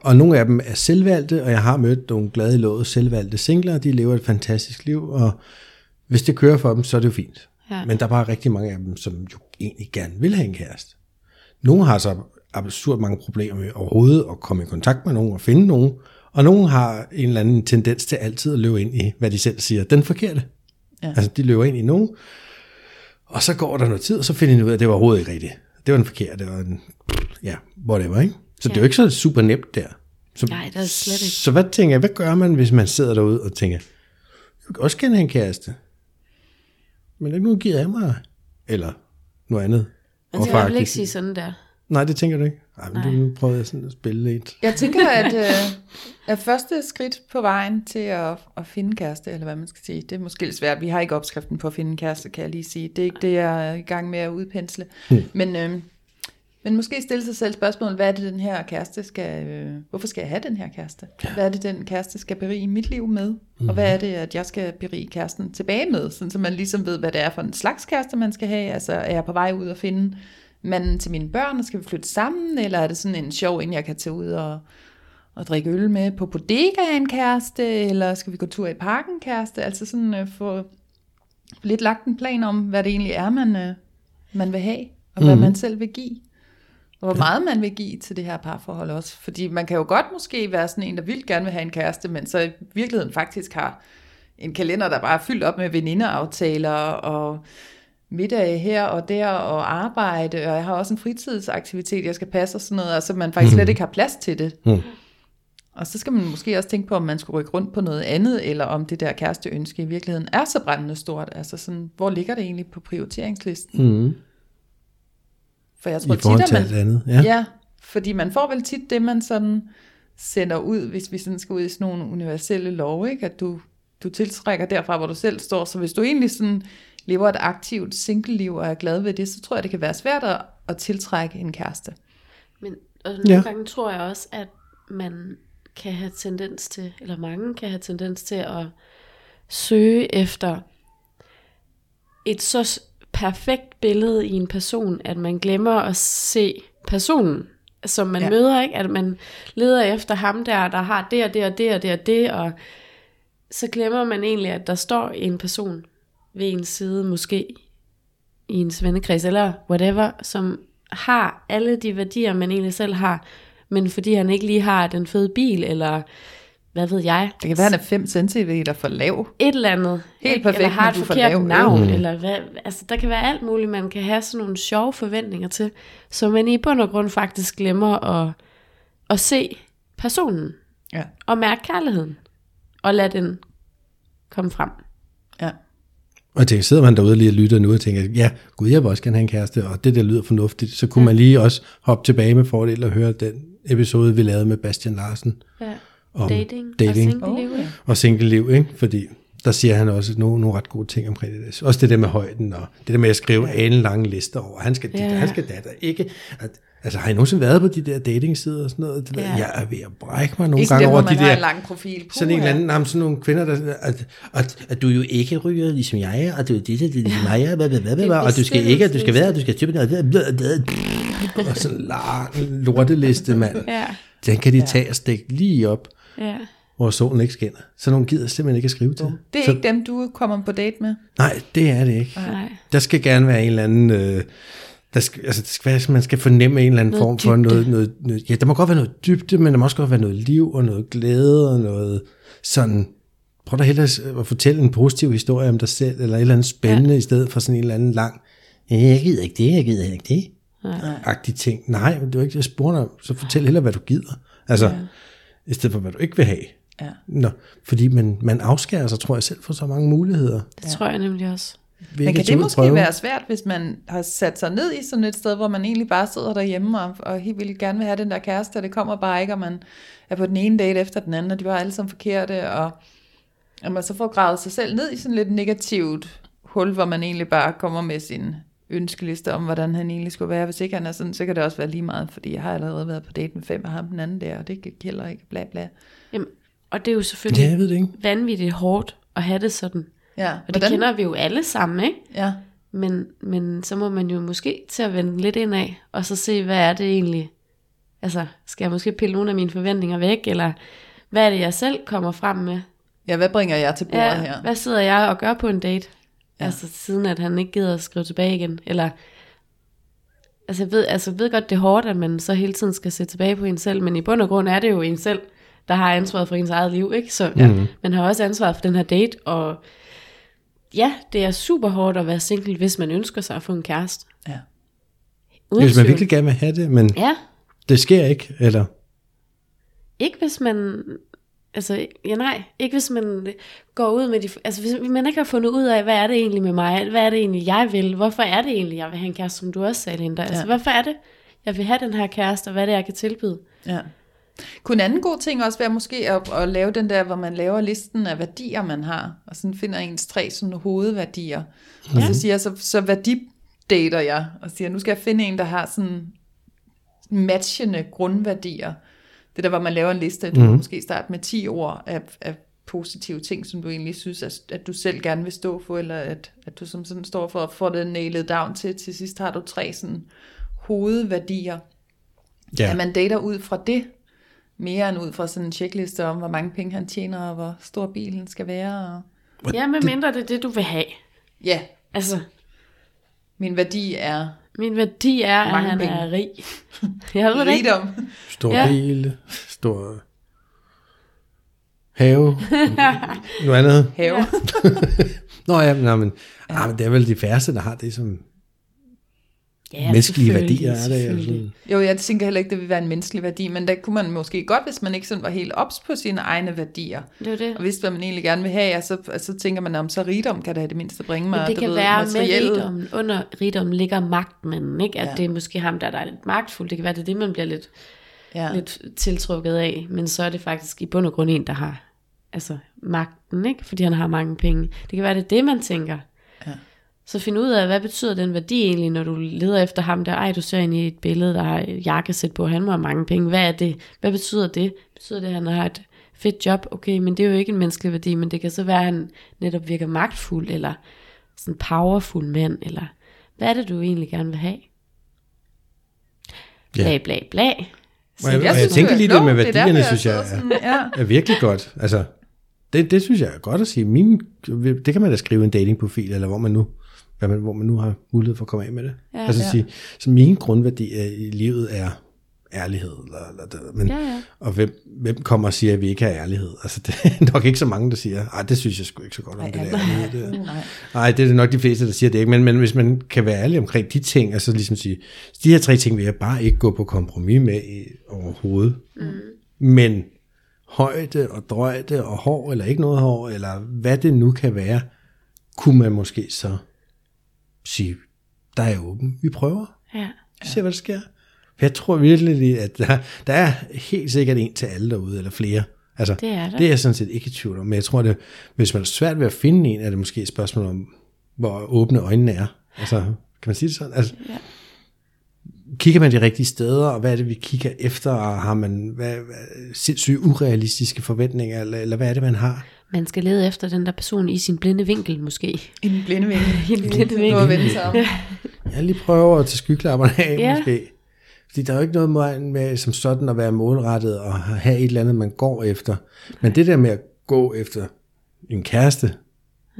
og nogle af dem er selvvalgte, og jeg har mødt nogle glade i låget selvvalgte singler, og de lever et fantastisk liv, og hvis det kører for dem, så er det jo fint. Ja. Men der er bare rigtig mange af dem, som jo egentlig gerne vil have en kæreste. Nogle har så absurd mange problemer med overhovedet at komme i kontakt med nogen og finde nogen, og nogle har en eller anden tendens til altid at løbe ind i, hvad de selv siger, den forkerte. Ja. Altså, de løber ind i nogen, og så går der noget tid, og så finder de ud af, at det var overhovedet ikke rigtigt. Det var den forkerte, det var en, ja, whatever, ikke? Så det er jo ikke så super nemt der. Så, Nej, det er slet ikke. Så hvad tænker jeg, hvad gør man, hvis man sidder derude og tænker, jeg vil også gerne have en kæreste, men er der gider af mig, eller noget andet. Man Og skal i hvert fald ikke sige sådan der. Nej, det tænker du ikke? Ej, men Nej. nu prøvede jeg sådan at spille lidt. Jeg tænker, at, øh, at første skridt på vejen til at, at finde kæreste, eller hvad man skal sige, det er måske lidt svært. Vi har ikke opskriften på at finde kæreste, kan jeg lige sige. Det er ikke det, jeg er i gang med at udpensle. Hmm. Men, øh, men måske stille sig selv spørgsmålet, hvad er det, den her kæreste skal... Øh, hvorfor skal jeg have den her kæreste? Hvad er det, den kæreste skal berige mit liv med? Mm. Og hvad er det, at jeg skal berige kæresten tilbage med? Sådan, så man ligesom ved, hvad det er for en slags kæreste, man skal have. Altså, er jeg på vej ud og finde manden til mine børn, skal vi flytte sammen? Eller er det sådan en sjov, en jeg kan tage ud og og drikke øl med på bodegaen kæreste, eller skal vi gå tur i parken kæreste? Altså sådan øh, få lidt lagt en plan om, hvad det egentlig er, man, øh, man vil have, og hvad Mhm. man selv vil give. Og hvor meget man vil give til det her parforhold også. Fordi man kan jo godt måske være sådan en, der vildt gerne vil have en kæreste, men så i virkeligheden faktisk har en kalender, der bare er fyldt op med venindeaftaler og middage her og der og arbejde, og jeg har også en fritidsaktivitet, jeg skal passe og sådan noget, og så man faktisk slet ikke har plads til det. Mm. Og så skal man måske også tænke på, om man skulle rykke rundt på noget andet, eller om det der kæresteønske i virkeligheden er så brændende stort. Altså sådan, hvor ligger det egentlig på prioriteringslisten? Mm. For jeg tror I tit, at man, andet. Ja. ja. ja, fordi man får vel tit det, man sådan sender ud, hvis vi sådan skal ud i sådan nogle universelle love, ikke? at du, du tiltrækker derfra, hvor du selv står. Så hvis du egentlig sådan lever et aktivt single-liv og er glad ved det, så tror jeg, det kan være svært at, at tiltrække en kæreste. Men og nogle Ja. gange tror jeg også, at man kan have tendens til, eller mange kan have tendens til at søge efter et så perfekt billede i en person, at man glemmer at se personen, som man ja. møder, ikke? At man leder efter ham der, der har det og det og det og det og det, og så glemmer man egentlig, at der står en person ved ens side, måske i ens vennekreds, eller whatever, som har alle de værdier, man egentlig selv har, men fordi han ikke lige har den fede bil, eller hvad ved jeg, Det kan være, han er 5 cm for lav. et eller andet, Helt ikke? perfekt, eller har et du er for forkert lav. navn, Mm. mm. eller hvad, altså der kan være alt muligt, man kan have sådan nogle sjove forventninger til, så man i bund og grund faktisk glemmer at, at se personen, Ja. og mærke kærligheden, og lade den komme frem. Ja. Og jeg tænker, sidder man derude lige og lytter nu og tænker, ja, gud, jeg vil også gerne have en kæreste, og det der lyder fornuftigt, så kunne man lige også hoppe tilbage med fordel og høre den episode, vi lavede med Bastian Larsen Ja. om Dating, dating og single liv. Okay. og single-liv, ikke? fordi der siger han også nogle, nogle ret gode ting omkring det. Også det der med højden, og det der med at skrive ja. en lang liste over, han skal dit, Ja. ja. han skal datter, ikke. At, altså, har I nogensinde været på de der datingsider og sådan noget? Det der, Ja. Jeg er ved at brække mig nogle Ikke gange dem, over de der... en lang profil. Puh, Sådan en eller ja. anden, jamen, sådan nogle kvinder, der, at, at, at du jo ikke ryger ligesom jeg er, og du er det, det ligesom mig er, hvad, hvad, hvad, hvad, og du skal ikke, og du skal være, og du skal type, og sådan en lang lorteliste, mand. Ja, Den kan de tage og stikke lige op, ja. hvor solen ikke skinner. Så nogen gider simpelthen ikke at skrive til. Det er så, ikke dem, du kommer på date med. Nej, det er det ikke. Nej. Der skal gerne være en eller anden... Øh, der skal, altså, det skal være, man skal fornemme en eller anden Noget form for dybde. noget, noget, noget... Ja, der må godt være noget dybde, men der må også godt være noget liv og noget glæde og noget sådan... Prøv da hellere at fortælle en positiv historie om dig selv, eller et eller andet spændende, ja. i stedet for sådan en eller anden lang... "Ja, Jeg gider ikke det, jeg gider ikke det. Agtig ting. Nej, men det er jo ikke det, jeg spurgte om. Så fortæl hellere, hvad du gider. Altså, ja. i stedet for, hvad du ikke vil have. Ja. Nå, fordi man, man afskærer sig, tror jeg selv, for så mange muligheder. Det tror jeg nemlig også. Men kan det måske prøve. være svært, hvis man har sat sig ned i sådan et sted, hvor man egentlig bare sidder derhjemme og, og helt vildt gerne vil have den der kæreste, og det kommer bare ikke, og man er på den ene date efter den anden, og de var alle sammen forkerte, og, og man så får gravet sig selv ned i sådan lidt negativt hul, hvor man egentlig bare kommer med sin ønskeliste om, hvordan han egentlig skulle være. Hvis ikke han er sådan, så kan det også være lige meget, fordi jeg har allerede været på date med fem af ham den anden der, og det gik heller ikke, bla bla. Jamen, og det er jo selvfølgelig Ja, jeg ved det ikke. vanvittigt hårdt at have det sådan. Ja, Og det kender vi jo alle sammen, ikke? Ja, Men, men så må man jo måske til at vende lidt ind af, og så se, hvad er det egentlig, altså skal jeg måske pille nogle af mine forventninger væk, eller hvad er det, jeg selv kommer frem med? Ja, hvad bringer jeg til bordet Ja, her? hvad sidder jeg og gør på en date? Ja. Altså siden at han ikke gider at skrive tilbage igen, eller Altså jeg ved, altså jeg ved godt, det er hårdt, at man så hele tiden skal se tilbage på en selv, men i bund og grund er det jo en selv, der har ansvaret for ens eget liv, ikke? Så ja, mm. man har også ansvaret for den her date, og ja, det er super hårdt at være single, hvis man ønsker sig at få en kæreste. Ja. Uden Hvis man virkelig gerne vil have det, men Ja, det sker ikke, eller... ikke hvis man, altså ja nej, ikke hvis man går ud med de, altså hvis man ikke har fundet ud af, hvad er det egentlig med mig, hvad er det egentlig, jeg vil, hvorfor er det egentlig, jeg vil have en kæreste, som du også sagde, Linda, altså Ja. hvorfor er det, jeg vil have den her kæreste, og hvad er det, jeg kan tilbyde? Ja. Kunne en anden god ting også være måske at, at lave den der, hvor man laver listen af værdier, man har, og sådan finder ens tre sådan hovedværdier. Og så siger jeg, så, så værdidater jeg, og siger, nu skal jeg finde en, der har sådan matchende grundværdier. Det der, hvor man laver en liste, du mm. kan måske starte med 10 ord af, af positive ting, som du egentlig synes, at, at du selv gerne vil stå for, eller at, at du som sådan står for at få det nailed down til. Til sidst har du tre sådan hovedværdier. Ja. At man dater ud fra det, mere end ud fra sådan en checkliste om, hvor mange penge han tjener, og hvor stor bilen skal være. Og... Ja, med mindre det er det, du vil have. Ja, Altså, min værdi er min værdi er, at Mange han penge. er rig. Jeg ved det ikke. rigdom. Stor Ja. bil, stor have, noget andet. Have. Ja. Nå ja, men, ja. ah, men det er vel de færreste, der har det som Ja, menneskelige værdier. Er det, altså. Jo, jeg tænker heller ikke, det vil være en menneskelig værdi, men der kunne man måske godt, hvis man ikke sådan var helt ops på sine egne værdier, Det er det. og vidste, hvad man egentlig gerne vil have, og så, og så tænker man, om så rigdom kan da i det mindste bringe mig. Men det kan ved, være med materielle- rigdom, under rigdom ligger magtmanden, ikke? At Ja. det er måske ham, der, der er lidt magtfuld. Det kan være, det er det, man bliver lidt, ja. lidt tiltrukket af. Men så er det faktisk i bund og grund en, der har altså, magten, ikke? Fordi han har mange penge. Det kan være, det er det, man tænker. Så find ud af, hvad betyder den værdi egentlig, når du leder efter ham der, ej, du ser ind i et billede, der har et jakkesæt på, han må have mange penge. Hvad er det? Hvad betyder det? Betyder det, at han har et fedt job? Okay, men det er jo ikke en menneskelig værdi, men det kan så være, at han netop virker magtfuld, eller sådan powerful mand, eller hvad er det, du egentlig gerne vil have? Ja. Bla, bla, bla. Og jeg, og jeg synes, tænker du er lige det med Det er derfor, værdierne, jeg synes jeg er, sådan, ja. er virkelig godt. Altså, det, det synes jeg er godt at sige. Min, det kan man da skrive en datingprofil, eller hvor man nu, hvad man, hvor man nu har mulighed for at komme af med det. Ja. altså Ja. sige, så min grundværdi er, i livet er ærlighed. Eller, eller, det, men, Ja, ja. Og hvem, hvem kommer og siger, at vi ikke har ærlighed? Altså, det er nok ikke så mange, der siger, ej, det synes jeg sgu ikke så godt om det der. ærlighed. Det, Nej. Nej, det er nok de fleste, der siger det ikke, men, men hvis man kan være ærlig omkring de ting, altså ligesom sige, de her tre ting vil jeg bare ikke gå på kompromis med i, overhovedet. Mm. Men højde og drøjde og hår, eller ikke noget hår, eller hvad det nu kan være, kunne man måske så sige, der er åben, vi prøver, Ja. vi ser hvad der sker. Jeg tror virkelig, at der, der er helt sikkert en til alle derude, eller flere. Altså, Det er der. det er jeg sådan set ikke i tvivl om, men jeg tror, at hvis man er svært ved at finde en, er det måske et spørgsmål om, hvor åbne øjnene er. Altså, kan man sige det sådan? Altså, Ja. Kigger man de rigtige steder, og hvad er det, vi kigger efter, og har man hvad, hvad, sindssygt urealistiske forventninger, eller, eller hvad er det, man har? Man skal lede efter den der person i sin blinde vinkel, måske. I den blinde vinkel. I den blinde Nu vinkel. vende sig om. Jeg lige prøver at tage skyklapperne af, Ja. måske. Fordi der er jo ikke noget med, med som sådan at være målrettet og have et eller andet, man går efter. Men det der med at gå efter en kæreste,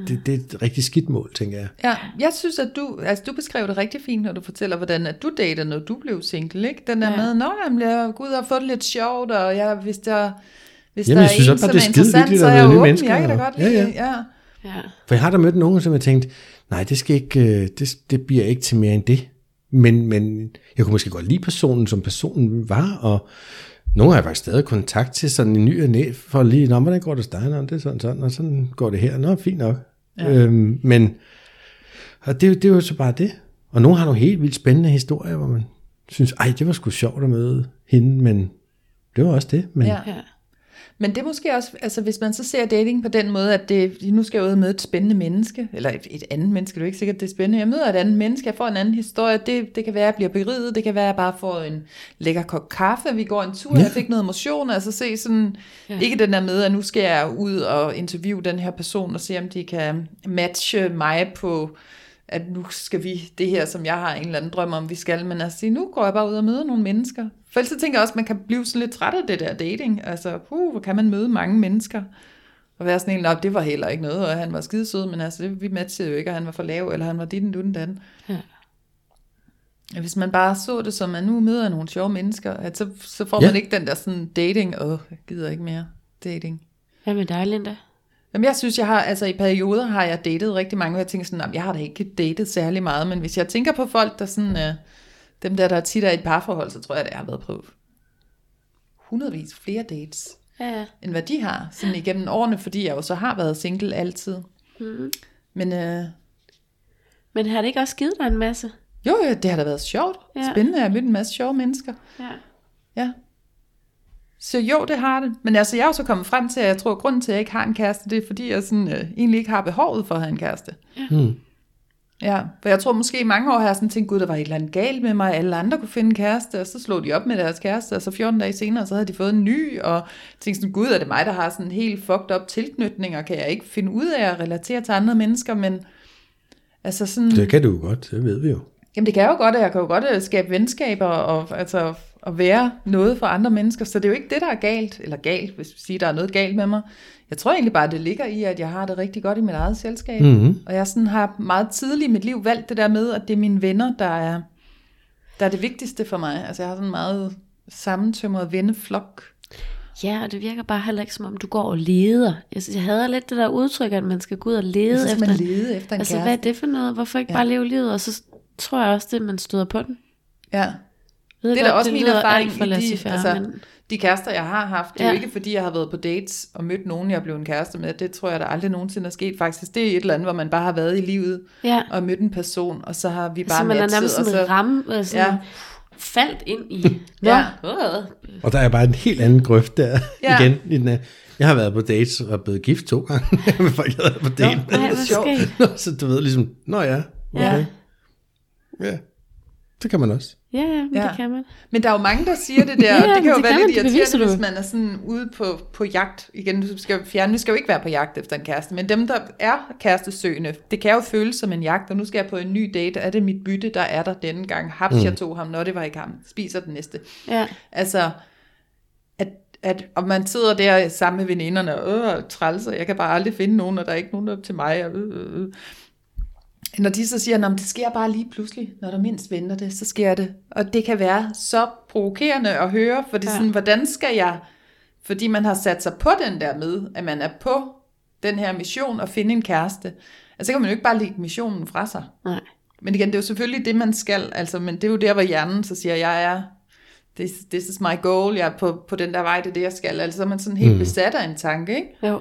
det, det er et rigtig skidt mål, tænker jeg. Ja, jeg synes, at du, altså du beskrev det rigtig fint, når du fortæller, hvordan at du dater, når du blev single, ikke? Den der ja. Ja. med, nå, jamen, jeg går ud og få det lidt sjovt, og jeg, hvis der, hvis Jamen, der jeg er synes en, også bare, det er skide så at er møde nye åben, mennesker, jeg kan da godt ja, lide, ja. ja. Ja. For jeg har da mødt nogen, som jeg tænkt, nej, det skal ikke, øh, det, det bliver ikke til mere end det. Men, men jeg kunne måske godt lide personen, som personen var, og nogle har jeg faktisk stadig kontakt til sådan en ny og næ, for lige, nå, hvordan går det hos dig? Nå, det er sådan, sådan, og sådan går det her. Nå, fint nok. Ja. Øhm, men og det, er jo- det er jo så bare det. Og nogle har nogle helt vildt spændende historier, hvor man synes, ej, det var sgu sjovt at møde hende, men det var også det. Men, Ja. Men det er måske også, altså hvis man så ser dating på den måde, at det, nu skal jeg ud og møde et spændende menneske, eller et, et andet menneske, det er jo ikke sikkert, det er spændende. Jeg møder et andet menneske, jeg får en anden historie, det, det kan være, at jeg bliver beriget, det kan være, at jeg bare får en lækker kop kaffe, vi går en tur, Ja. jeg fik noget motion, altså se sådan, ja. Ja. ikke den der med, at nu skal jeg ud og interviewe den her person, og se om de kan matche mig på at nu skal vi det her, som jeg har en eller anden drøm om, vi skal, men altså nu går jeg bare ud og møder nogle mennesker. For ellers så tænker jeg også, at man kan blive sådan lidt træt af det der dating. Altså, uh, hvor kan man møde mange mennesker? Og være sådan en, "Nå, det var heller ikke noget, og han var skidesød, men altså, det, vi matchede jo ikke, og han var for lav, eller han var dit og den dan. Ja. Hvis man bare så det som, at nu møder nogle sjove mennesker, at så, så får Ja. man ikke den der sådan dating, åh, jeg gider ikke mere dating. Hvad med dig, Linda? Jamen, jeg synes, jeg har, altså i perioder har jeg datet rigtig mange, og jeg tænker sådan, "Nå, jeg har da ikke datet særlig meget, men hvis jeg tænker på folk, der sådan, øh, dem der, der tit er i et parforhold, så tror jeg, at jeg har været på hundredvis flere dates, Ja, ja. end hvad de har, sådan igennem årene, fordi jeg jo så har været single altid. Mm-hmm. Men øh, Men har det ikke også givet dig en masse? jo, jo, det har da været sjovt, Ja. ja. spændende, jeg har mødt en masse sjove mennesker. Ja. Ja. Så jo, det har det. Men altså, jeg er jo så kommet frem til, at jeg tror, at grunden til, at jeg ikke har en kæreste, det er, fordi jeg sådan, øh, egentlig ikke har behovet for at have en kæreste. Mm. Ja, for jeg tror måske i mange år har jeg sådan tænkt, gud, der var et eller andet galt med mig, alle andre kunne finde en kæreste, og så slog de op med deres kæreste, og så 14 dage senere, så havde de fået en ny, og tænkte sådan, gud, er det mig, der har sådan en helt fucked up tilknytning, og kan jeg ikke finde ud af at relatere til andre mennesker, men altså sådan... Det kan du jo godt, det ved vi jo. Jamen det kan jeg jo godt, og jeg kan jo godt øh, skabe venskaber og altså at være noget for andre mennesker, så det er jo ikke det, der er galt, eller galt, hvis vi siger, der er noget galt med mig. Jeg tror egentlig bare, det ligger i, at jeg har det rigtig godt i mit eget selskab, Mhm. og jeg sådan har meget tidligt i mit liv valgt det der med, at det er mine venner, der er, der er det vigtigste for mig. Altså jeg har sådan en meget sammentømret venneflok. Ja, og det virker bare heller ikke som om, du går og leder. Jeg, synes, jeg hader lidt det der udtryk, at man skal gå ud og lede skal efter. man lede efter en altså, kæreste. hvad er det for noget? Hvorfor ikke Ja. bare leve livet? Og så tror jeg også, det man støder på den. Ja. Ved Det er da også min erfaring for de, altså, men... de kærester, jeg har haft. Det er ja. Jo ikke, fordi jeg har været på dates og mødt nogen, jeg blev en kæreste med. Det tror jeg, der aldrig nogensinde er sket. Faktisk, det er et eller andet, hvor man bare har været i livet Ja, og mødt en person, og så har vi bare så man er matchet, nærmest og sådan så... ramme, øh, sådan Ja. faldt ind i. Nå, Ja. øh. Og der er bare en helt anden grøft der Ja. igen. i den her. Jeg har været på dates og blevet gift to gange med folk, jeg har været på date med. Nej, er sjovt. Nå, så du ved ligesom, nå ja, okay. Ja. Ja, det kan man også. Ja, ja, men Ja. det kan man. Men der er jo mange, der siger det der, Ja, og det kan jo det være kan lidt man, irriterende, hvis man er sådan ude på, på jagt. Igen, du skal fjerne, nu skal jo ikke være på jagt efter en kæreste, men dem, der er kærestesøgende, det kan jo føles som en jagt, og nu skal jeg på en ny date, er det mit bytte, der er der denne gang. Haps, Mm. jeg tog ham, når det var ikke ham. Spiser den næste. Ja. Altså, at, at og man sidder der sammen med veninderne, og øh, trælser, jeg kan bare aldrig finde nogen, og der er ikke nogen der er til mig. Og, øh, øh. Når de så siger, at det sker bare lige pludselig, når der mindst venter det, så sker det. Og det kan være så provokerende at høre, for det er Ja. sådan, hvordan skal jeg, fordi man har sat sig på den der med, at man er på den her mission og finde en kæreste. Altså, så kan man jo ikke bare lægge missionen fra sig. Nej. Men igen, det er jo selvfølgelig det, man skal, altså, men det er jo der, hvor hjernen så siger, jeg er, this, this is my goal, jeg er på, på den der vej, det er det, jeg skal. Altså, så er man sådan helt Mm. besat af en tanke, ikke? Jo.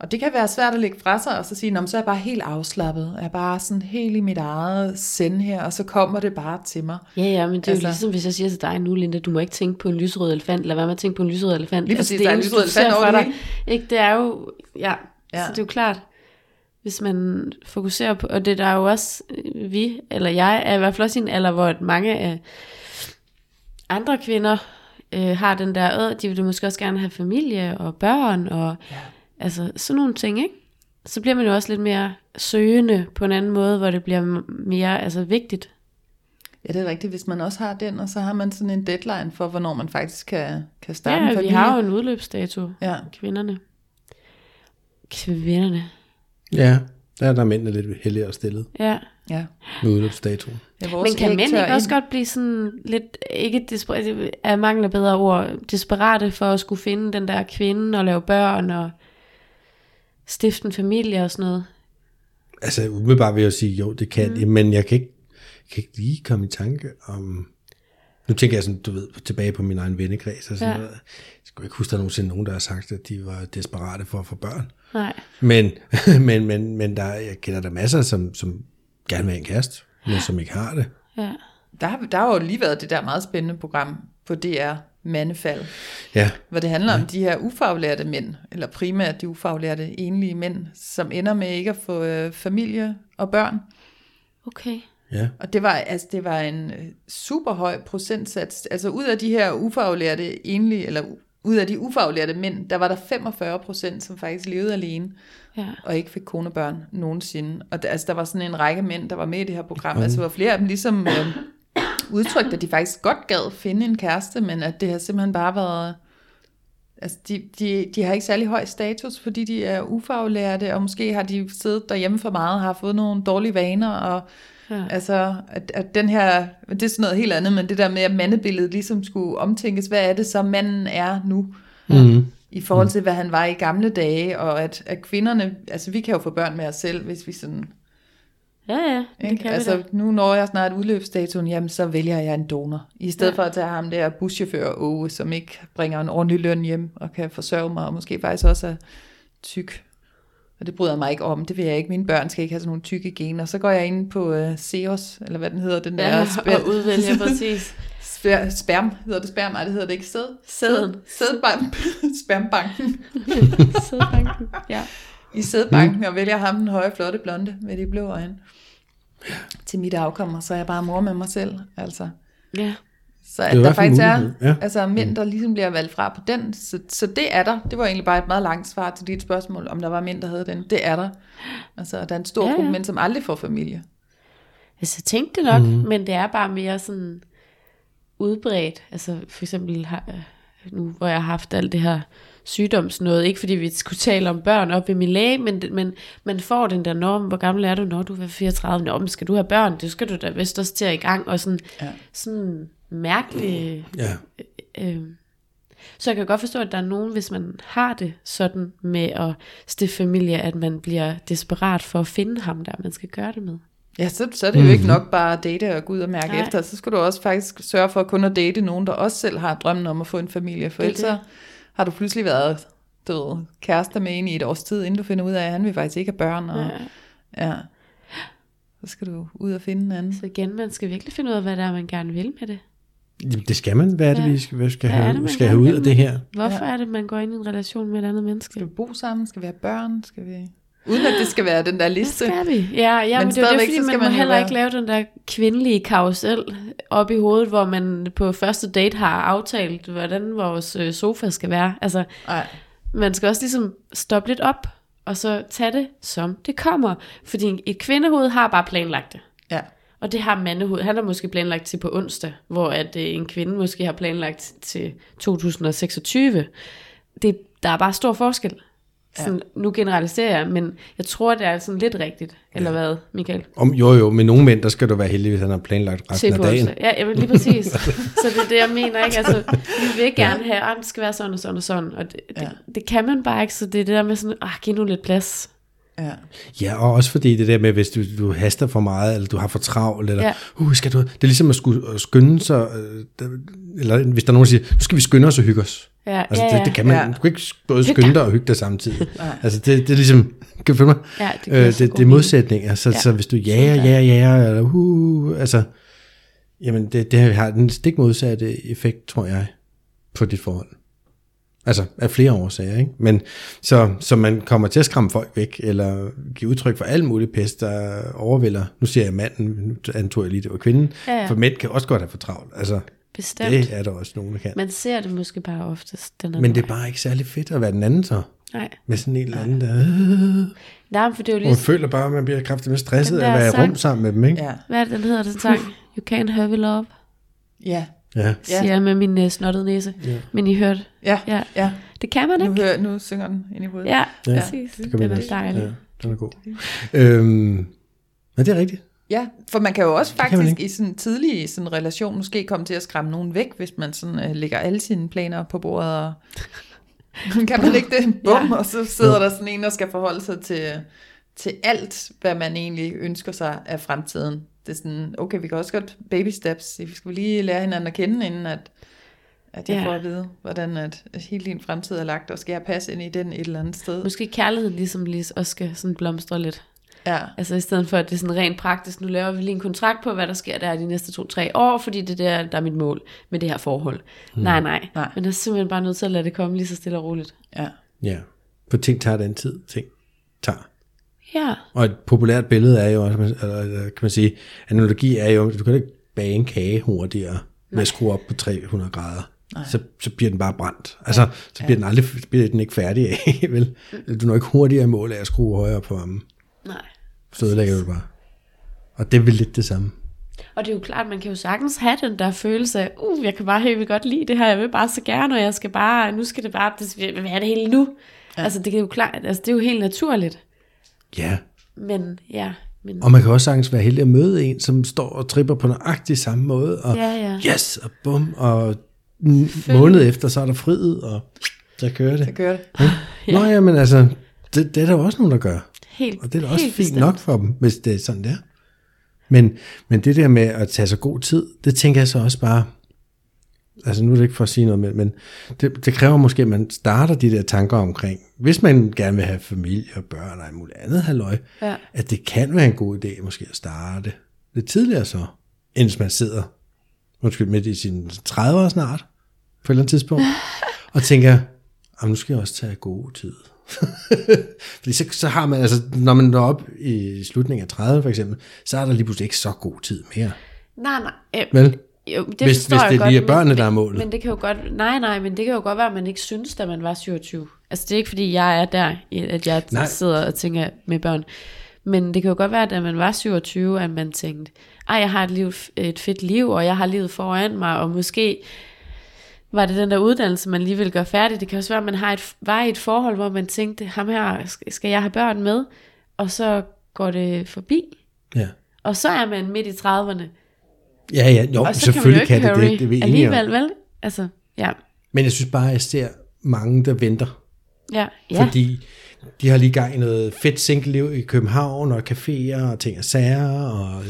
Og det kan være svært at lægge fra sig, og så sige, "Nå, så er jeg bare helt afslappet, jeg er bare sådan helt i mit eget send her, og så kommer det bare til mig. Ja, ja, men det er Altså- jo ligesom, hvis jeg siger til dig nu, Linda, du må ikke tænke på en lyserød elefant, eller hvad med at tænke på en lyserød elefant. Lige præcis, det der er en lyserød elefant over det dig. Ikke, det er jo, ja, Ja. ja. så det er jo klart, hvis man fokuserer på, og det der er jo også, øh, vi, eller jeg, er i hvert fald også i en alder, hvor mange af andre kvinder øh, har den der, øh, de vil måske også gerne have familie og børn, og Ja. Altså sådan nogle ting, ikke? Så bliver man jo også lidt mere søgende på en anden måde, hvor det bliver mere altså, vigtigt. Ja, det er rigtigt, hvis man også har den, og så har man sådan en deadline for, hvornår man faktisk kan, kan starte en Ja, vi familie. har jo en udløbsdato, Ja, kvinderne. Kvinderne, Ja, der er der mændene lidt heldigere stillet ja. ja. med udløbsdato. ja Men kan mænd ikke også ind. godt blive sådan lidt, ikke desperate, af mangel af bedre ord, desperate for at skulle finde den der kvinde og lave børn og stifte en familie og sådan noget? Altså umiddelbart vil jeg sige, jo, det kan mm. men jeg kan, ikke, jeg kan ikke lige komme i tanke om... Nu tænker jeg sådan, du ved, tilbage på min egen vennekreds og sådan Ja. noget. Jeg skulle ikke huske, at der er nogensinde nogen, der har sagt, at de var desperate for at få børn. Nej. Men, men, men, men der, jeg kender der masser, som, som gerne vil have en kæreste, men som ikke har det. Ja. Der, har- der har jo lige været det der meget spændende program på DR, Mandefald, Ja, hvor det handler om de her ufaglærte mænd, eller primært de ufaglærte enlige mænd, som ender med ikke at få øh, familie og børn. Okay. ja. Og det var, altså, det var en øh, super høj procentsats. Altså ud af de her ufaglærte enlige, eller ud af de ufaglærte mænd, der var der 45 procent, som faktisk levede alene, Ja. og ikke fik kone og børn nogensinde. Og der, altså, der var sådan en række mænd, der var med i det her program. Hold. Altså, var flere af dem ligesom øh, udtrykte, at de faktisk godt gad finde en kæreste, men at det har simpelthen bare været... Altså, de, de, de har ikke særlig høj status, fordi de er ufaglærte, og måske har de siddet derhjemme for meget og har fået nogle dårlige vaner, og Ja. Altså, at, at den her, det er sådan noget helt andet, men det der med, at mandebilledet ligesom skulle omtænkes, hvad er det så manden er nu, Mm. i forhold til, hvad han var i gamle dage, og at, at kvinderne, altså vi kan jo få børn med os selv, hvis vi sådan, Ja, ja, det ikke? kan altså vi da. nu når jeg snart udløbsdatoen, jamen så vælger jeg en donor, i stedet Ja. for at tage ham der buschauffør Åge, som ikke bringer en ordentlig løn hjem, og kan forsørge mig, og måske faktisk også er tyk. Og det bryder jeg mig ikke om, det vil jeg ikke. Mine børn skal ikke have sådan nogle tykke gener. Så går jeg ind på uh, Seos, eller hvad den hedder, den der Ja, spæ- og udvælge præcis. Spær, sperm, hedder det sperm? Nej, det hedder det ikke. Sæd. Sæden. Sædbank. Spermbanken. Sædbanken. Ja. I sædbanken, og vælger ham den høje, flotte blonde med de blå øjne. Til mit afkommer, så er jeg bare mor med mig selv. Altså. ja. Så at der faktisk er ja. altså, mænd, der ligesom bliver valgt fra på den. Så, så det er der. Det var egentlig bare et meget langt svar til dit spørgsmål, om der var mænd, der havde den. Det er der. Altså, der er en stor Ja, ja, gruppe mænd, som aldrig får familie. Altså, jeg tænkte det nok, mm. men det er bare mere sådan udbredt. Altså, for eksempel har, nu, hvor jeg har haft alt det her sygdomsnøde, ikke fordi vi skulle tale om børn op ved min læge, men, men man får den der norm, hvor gammel er du, når du er 34, Nå, men skal du have børn, det skal du da vist også til at i gang, og sådan, ja. Sådan mærkelig... Ja. Øh, så jeg kan godt forstå, at der er nogen, hvis man har det sådan med at stifte familie, at man bliver desperat for at finde ham, der man skal gøre det med. Ja, så, så er det jo ikke nok bare at date og gå ud og mærke Nej. Efter. Så skal du også faktisk sørge for kun at date nogen, der også selv har drømmen om at få en familie. For er ellers. Har du pludselig været du ved, kærester med en i et års tid, inden du finder ud af, at han vil faktisk ikke have børn. Og, Ja. ja. Så skal du ud og finde en anden. Så igen, man skal virkelig finde ud af, hvad det er, man gerne vil med det. Jamen, Det skal man. Hvad er det, Ja. vi skal, hvad skal, Hvad have, det, skal have ud af det her? Hvorfor Ja. er det, man går ind i en relation med et andet menneske? Skal vi bo sammen? Skal vi have børn? Skal vi... Uden at det skal være den der Det liste. skal vi. Ja, ja men, Men det er jo det, fordi man, må man jo heller være- ikke lave den der kvindelige karusel op i hovedet, hvor man på første date har aftalt, hvordan vores øh, sofa skal være. Altså, Nej. man skal også ligesom stoppe lidt op, og så tage det, som det kommer. Fordi et kvindehoved har bare planlagt det. Ja. Og det har mandehoved. Han har måske planlagt til på onsdag, hvor at øh, en kvinde måske har planlagt til 2026. Det, der er bare stor forskel. Sådan, ja. Nu generaliserer jeg, men jeg tror, det er sådan lidt rigtigt. Eller hvad, Michael? Om, jo, jo, med nogle mænd, der skal du være heldig, hvis han har planlagt resten af på dagen. Ja, vil lige præcis. så det er det, jeg mener. Ikke? Altså, vi vil gerne have, at det skal være sådan og sådan og sådan. Og det, det, Ja. det kan man bare ikke, så det er det der med sådan, ah, giv nu lidt plads. Ja. Ja, og også fordi det der med, hvis du, du haster for meget, eller du har for travlt, eller Ja. ja. uh, skal du, det er ligesom at skulle at skynde sig, øh, eller hvis der er nogen, der siger, nu skal vi skynde os og hygge os. Ja, Altså, ja, ja. det, det kan man, Ja. du kan ikke både skynde dig. og hygge dig samtidig. altså, det, det er ligesom, kan du følge mig? Ja, det øh, så det, det er modsætninger, så, Ja. ja. så hvis du jager, Ja. jager, jager, eller uh, altså, jamen det, det har den stik modsatte effekt, tror jeg, på dit forhold. Altså af flere årsager, ikke? Men så, så man kommer til at skræmme folk væk, eller give udtryk for alt muligt pest, der overvælder. Nu siger jeg manden, nu antog jeg lige, det var kvinden. Ja, ja. For mænd kan også godt have for travlt. Altså, Bestemt. det er der også nogen, der kan. Man ser det måske bare oftest. Den Men det er bare ikke særlig fedt at være den anden så. Nej. Med sådan en eller anden, der... Nej, men for det er jo Og man lige... føler bare, at man bliver kraftigt med stresset af at være i sang. rum sammen med dem, ikke? Ja. Hvad er det, den hedder, den sang? You can't have it love, Ja. Ja. Siger jeg med min uh, snottede næse. Ja. Men I hørte, Ja. ja, ja. det kan man Nu, ikke. hører, nu synger den ind i hovedet. Ja, Ja, præcis. Det kan Den man er også. dejlig. Ja, den er god. Øhm, men det er rigtigt. Ja, for man kan jo også man faktisk i sådan en tidlig sådan relation måske komme til at skræmme nogen væk, hvis man sådan uh, lægger alle sine planer på bordet. Og... kan man ikke det? Bum, Ja. og så sidder der sådan en, der skal forholde sig til, til alt, hvad man egentlig ønsker sig af fremtiden. Det er sådan, okay, vi kan også godt baby steps. Vi skal lige lære hinanden at kende, inden at, at jeg Ja. får at vide, hvordan at hele din fremtid er lagt, og skal jeg passe ind i den et eller andet sted. Måske kærligheden ligesom lige også skal sådan blomstre lidt. Ja, Altså i stedet for, at det er sådan rent praktisk, nu laver vi lige en kontrakt på, hvad der sker der de næste to-tre år, fordi det er der, der er mit mål med det her forhold. Mm. Nej, nej, Nej. Men der er simpelthen bare nødt til at lade det komme lige så stille og roligt. ja. Ja. For ting tager den tid, ting tager. Ja, Og et populært billede er jo også, eller kan man sige, analogi er jo, du kan ikke bage en kage hurtigere med at skrue op på 300 grader. så, så bliver den bare brændt. Altså, så bliver den aldrig bliver den ikke færdig af, vel? Du når ikke hurtigere i mål af at skrue højere på varmen. Nej. Så ødelægger du det bare. Og det er vel lidt det samme. Og det er jo klart, man kan jo sagtens have den der følelse af, uh, jeg kan bare helt vildt godt lide det her, jeg vil bare så gerne, og jeg skal bare, nu skal det bare, det skal være det hele nu. Ja. Altså det er jo klart, altså det er jo helt naturligt. Ja. Men ja, men Og man kan også sagtens være heldig at møde en, som står og tripper på nøjagtig samme måde, og Ja, ja. yes, og bum, og en måned efter, så er der friet, og så kører det. Så kører det. Ja. Nå ja, men altså, det, det er der jo også nogen, der gør. Helt Og det er da også fint bestemt. nok for dem, hvis det er sådan der. Men, men det der med at tage sig god tid, det tænker jeg så også bare, altså nu er det ikke for at sige noget, men, men det, det kræver måske, at man starter de der tanker omkring, hvis man gerne vil have familie og børn og alt muligt andet halløj, Ja. at det kan være en god idé måske at starte lidt tidligere så, end hvis man sidder undskyld, midt i sine 30'ere snart, på et eller andet tidspunkt, og tænker, "Jamen, nu skal jeg også tage god tid. Fordi så, så har man, altså, når man når op i slutningen af 30 for eksempel, så er der lige pludselig ikke så god tid mere. Nej, nej. Øh, Vel? jo, det Hvis- hvis det godt, lige er men- børnene, der er men- målet. Men det kan jo godt, nej, nej, men det kan jo godt være, at man ikke synes, da man var 27. Altså det er ikke fordi, jeg er der, at jeg Nej. nej. sidder og tænker med børn. Men det kan jo godt være, at da man var 27, at man tænkte, ej, jeg har et, liv, et fedt liv, og jeg har livet foran mig, og måske var det den der uddannelse, man lige vil gøre færdig. Det kan også være, at man har et, var i et forhold, hvor man tænkte, ham her, skal jeg have børn med? Og så går det forbi. Ja. Og så er man midt i 30'erne. Ja, ja, jo, Og så kan man jo selvfølgelig ikke kan, det det, det er alligevel, vel? Altså, ja. Men jeg synes bare, at jeg ser mange, der venter, ja. ja. fordi de har lige gang i noget fedt single-liv i København, og caféer, og ting og sager, og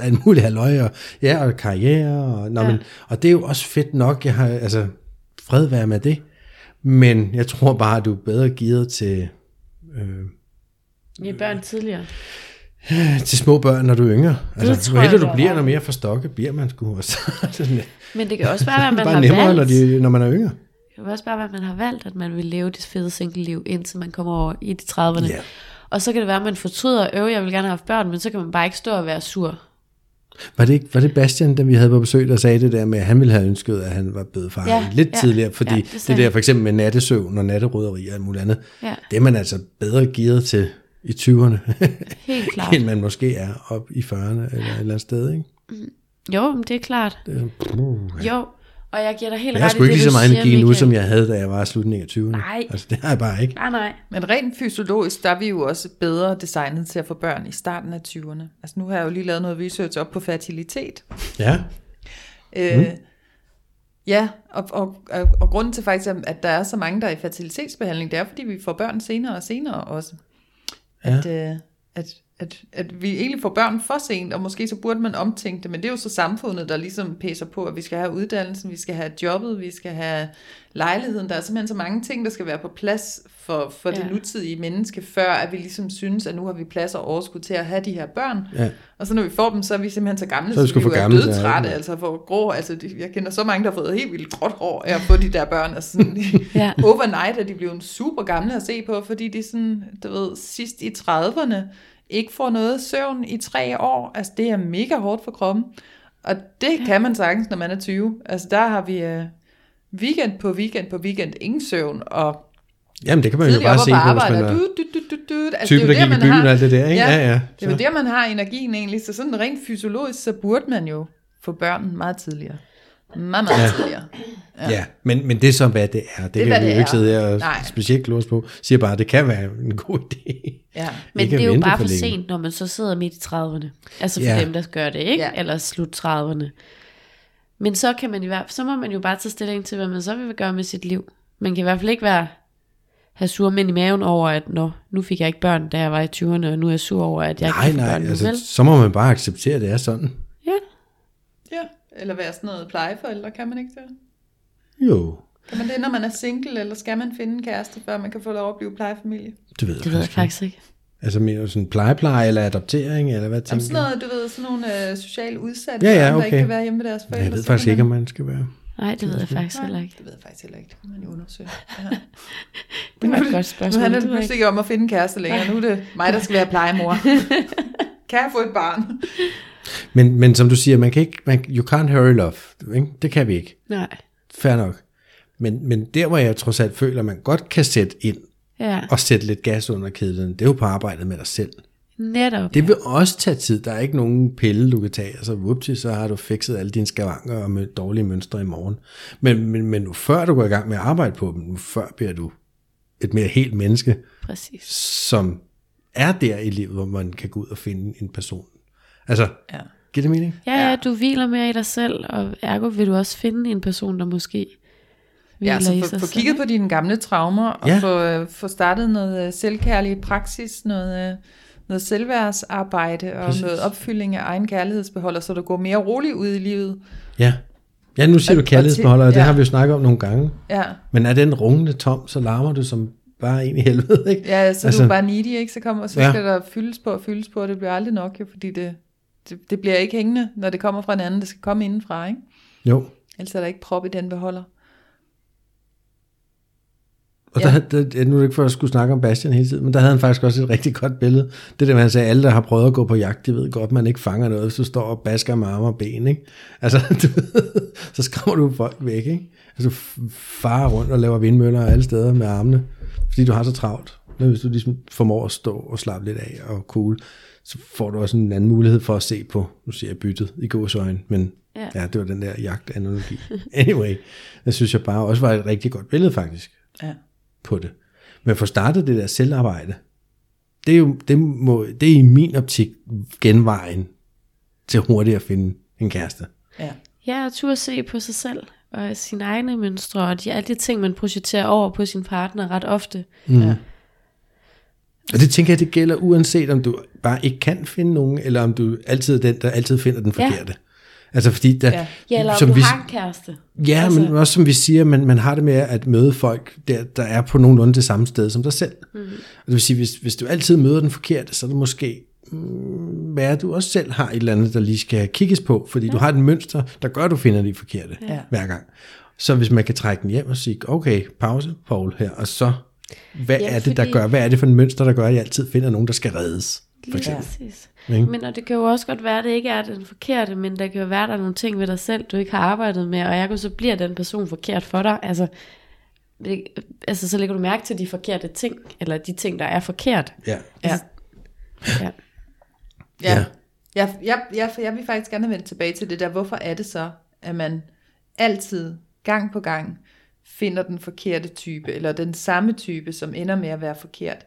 alt muligt halløj, og, ja, og karriere, og, nå, Ja. ja. men, og det er jo også fedt nok, jeg har, altså, fred være med det, men jeg tror bare, at du er bedre gearet til, øh, Med børn tidligere. til små børn, når du er yngre. Altså, jo ældre du bliver, når mere forstokket bliver man sgu. Og så, det sådan, Men det kan også være, at man bare har nemmere, når, valgt. de, når man er yngre. Det kan også bare være, at man har valgt, at man vil leve det fede single-liv, indtil man kommer over i de 30'erne. Ja. Og så kan det være, at man fortryder, øv, jeg vil gerne have haft børn, men så kan man bare ikke stå og være sur. Var det, ikke, var det Bastian, da vi havde på besøg, der sagde det der med, at han ville have ønsket, at han var blevet far Ja, lidt ja, tidligere, fordi ja, ja, det det, der for eksempel med nattesøvn og natterydderi og alt muligt andet, Ja, det er man altså bedre gearet til i 20'erne, helt klart. end man måske er op i 40'erne eller et eller andet sted. Ikke? Jo, men det er klart. Det, er- puh, Jo, og jeg giver dig helt jeg har ret i sgu ikke det, lige så meget energi nu, som jeg havde, da jeg var i slutningen af 20'erne. Nej. Altså, det har jeg bare ikke. Nej, nej. Men rent fysiologisk, der er vi jo også bedre designet til at få børn i starten af 20'erne. Altså nu har jeg jo lige lavet noget research op på fertilitet. Ja, Øh, mm. Ja, og, og, og, og grunden til faktisk, at der er så mange, der er i fertilitetsbehandling, det er, fordi vi får børn senere og senere også. Ja. At, øh, at, at, at vi egentlig får børn for sent, og måske så burde man omtænke det, men det er jo så samfundet, der ligesom pæser på, at vi skal have uddannelsen, vi skal have jobbet, vi skal have lejligheden. Der er simpelthen så mange ting, der skal være på plads for, for ja. det Ja. nutidige menneske, før at vi ligesom synes, at nu har vi plads og overskud til at have de her børn. ja. Og så når vi får dem, så er vi simpelthen så gamle, Så vi så, vi jo er dødtrætte, dem. altså for grå. Altså, de, jeg kender så mange, der har fået helt vildt gråt hår af at få de der børn. Altså sådan, Ja. overnight er de blevet super gamle at se på, fordi de sådan, du ved, sidst i 30'erne ikke får noget søvn i tre år. Altså det er mega hårdt for kroppen. Og det kan man sagtens, når man er 20. Altså der har vi uh, weekend på weekend på weekend ingen søvn, og Jamen, det kan man jo bare se arbejde, man er du, du, du, du, du. Altså, typen, det der er jo i man har- og alt det der. Ikke? Ja, Ja, ja. det er jo der, man har energien egentlig. Så sådan rent fysiologisk, så burde man jo få børn meget tidligere. Meget, meget ja. tidligere. Ja, ja men, men det er så, hvad det er. Det, det kan vi jo ikke sidde her og Nej. specielt klose på. Siger bare, at det kan være en god idé. Ja. Men Ikke det er jo bare for for længe. sent, når man så sidder midt i 30'erne. Altså for Ja. dem, der gør det, ikke? Ja. Eller slut 30'erne. Men så kan man i hvert så må man jo bare tage stilling til, hvad man så vil gøre med sit liv. Man kan i hvert fald ikke være have sur mænd i maven over, at Nå, nu fik jeg ikke børn, da jeg var i 20'erne, og nu er jeg sur over, at jeg Nej, ikke få nej, børn nu, altså, vel? så må man bare acceptere, at det er sådan. Ja. ja. Eller være sådan noget plejeforældre, kan man ikke det? Jo, Kan man det, når man er single, eller skal man finde en kæreste, før man kan få lov at blive plejefamilie? det ved jeg, Det ved jeg faktisk ikke. Altså mere sådan plejepleje eller adoptering, eller hvad Om tænker sådan noget, du ved, sådan nogle øh, socialt udsatte Ja, ja, børn, der ikke okay. kan være hjemme med deres forældre. Jeg ved faktisk kan ikke, om man- man skal være. Nej, det ved jeg faktisk Nej, heller ikke. Det ved jeg faktisk heller ikke. Det kan man jo undersøge. Ja. Det var et godt Nu spørgsmål. handler det det pludselig ikke om at finde en kæreste længere. Nu er det mig, der skal være plejemor. kan jeg få et barn? Men, men som du siger, man kan ikke, man, you can't hurry love. Ikke? Det kan vi ikke. Nej. fair nok. Men, men der, hvor jeg trods alt føler, at man godt kan sætte ind Ja, og sætte lidt gas under kedlen, det er jo på arbejdet med dig selv. netop. Det vil også tage tid. Der er ikke nogen pille, du kan tage, og så whoopty, så har du fikset alle dine skavanker og med dårlige mønstre i morgen. Men, men, men nu før du går i gang med at arbejde på dem, nu før bliver du et mere helt menneske, Præcis. som er der i livet, hvor man kan gå ud og finde en person. Altså, Ja. giver det mening? Ja, ja, du hviler mere i dig selv, og ergo vil du også finde en person, der måske hviler Ja, i så sig få, få kigget på dine gamle traumer, og Ja. få, øh, få startet noget øh, selvkærlig praksis, noget, øh, noget selvværdsarbejde og Præcis. noget opfyldning af egen kærlighedsbeholder, så du går mere roligt ud i livet. Ja. Ja, nu siger Og- du kærlighedsbeholder, og til- det ja. har vi jo snakket om nogle gange. Ja, Men er den rungende tom, så larmer du som bare en i helvede, ikke? ja så altså, Altså- du er bare needy, ikke? Så, kommer, så Ja. skal der fyldes på og fyldes på, og det bliver aldrig nok, jo, fordi det, det, det bliver ikke hængende, når det kommer fra en anden. Det skal komme indenfra, ikke? Jo. Ellers er der ikke prop i den beholder. Og Ja. der, der, nu er det ikke for at skulle snakke om Bastian hele tiden, men der havde han faktisk også et rigtig godt billede. Det der, man sagde, alle der har prøvet at gå på jagt, de ved godt, man ikke fanger noget, hvis du står og basker med arme og ben, ikke? Altså, du så skræmmer du folk væk, ikke? Altså, farer rundt og laver vindmøller alle steder med armene, fordi du har så travlt. Men hvis du ligesom formår at stå og slappe lidt af og cool, så får du også en anden mulighed for at se på, nu siger jeg byttet i gåsøjne, men Ja. ja. det var den der jagtanalogi. Anyway, det synes jeg bare også var et rigtig godt billede faktisk Ja. på det. Men for startet det der selvarbejde, det er jo det må, det er i min optik genvejen til hurtigt at finde en kæreste. Ja. Ja, og turde se på sig selv, og sine egne mønstre, og de, alle de ting, man projicerer over på sin partner ret ofte. Mm. Ja. Og det tænker jeg, det gælder uanset om du bare ikke kan finde nogen, eller om du altid er den, der altid finder den Ja. forkerte. Altså fordi, der, Ja. Ja, eller om som du vi, har en kæreste. Ja, Altså- men også som vi siger, man, man har det med at møde folk, der, der er på nogenlunde det samme sted som dig selv. Mm. Og det vil sige, hvis, hvis du altid møder den forkerte, så er det måske, mm, hvad du også selv har et eller andet, der lige skal kigges på, fordi ja. du har et mønster, der gør, at du finder de forkerte Ja. ja. hver gang. Så hvis man kan trække den hjem og sige, okay, pause, Paul her, og så, hvad Ja, ja, er det, der fordi- gør, hvad er det for en mønster, der gør, at jeg altid finder nogen, der skal reddes? For eksempel. Ikke? Men og det kan jo også godt være, at det ikke er den forkerte, men der kan jo være, at der er nogle ting ved dig selv, du ikke har arbejdet med, og ergo så bliver den person forkert for dig. Altså, det, altså så lægger du mærke til de forkerte ting, eller de ting, der er forkert. Ja. Ja. Ja. Ja. Ja. Jeg, jeg, jeg, jeg vil faktisk gerne vende tilbage til det der. Hvorfor er det så, at man altid, gang på gang, finder den forkerte type, eller den samme type, som ender med at være forkert?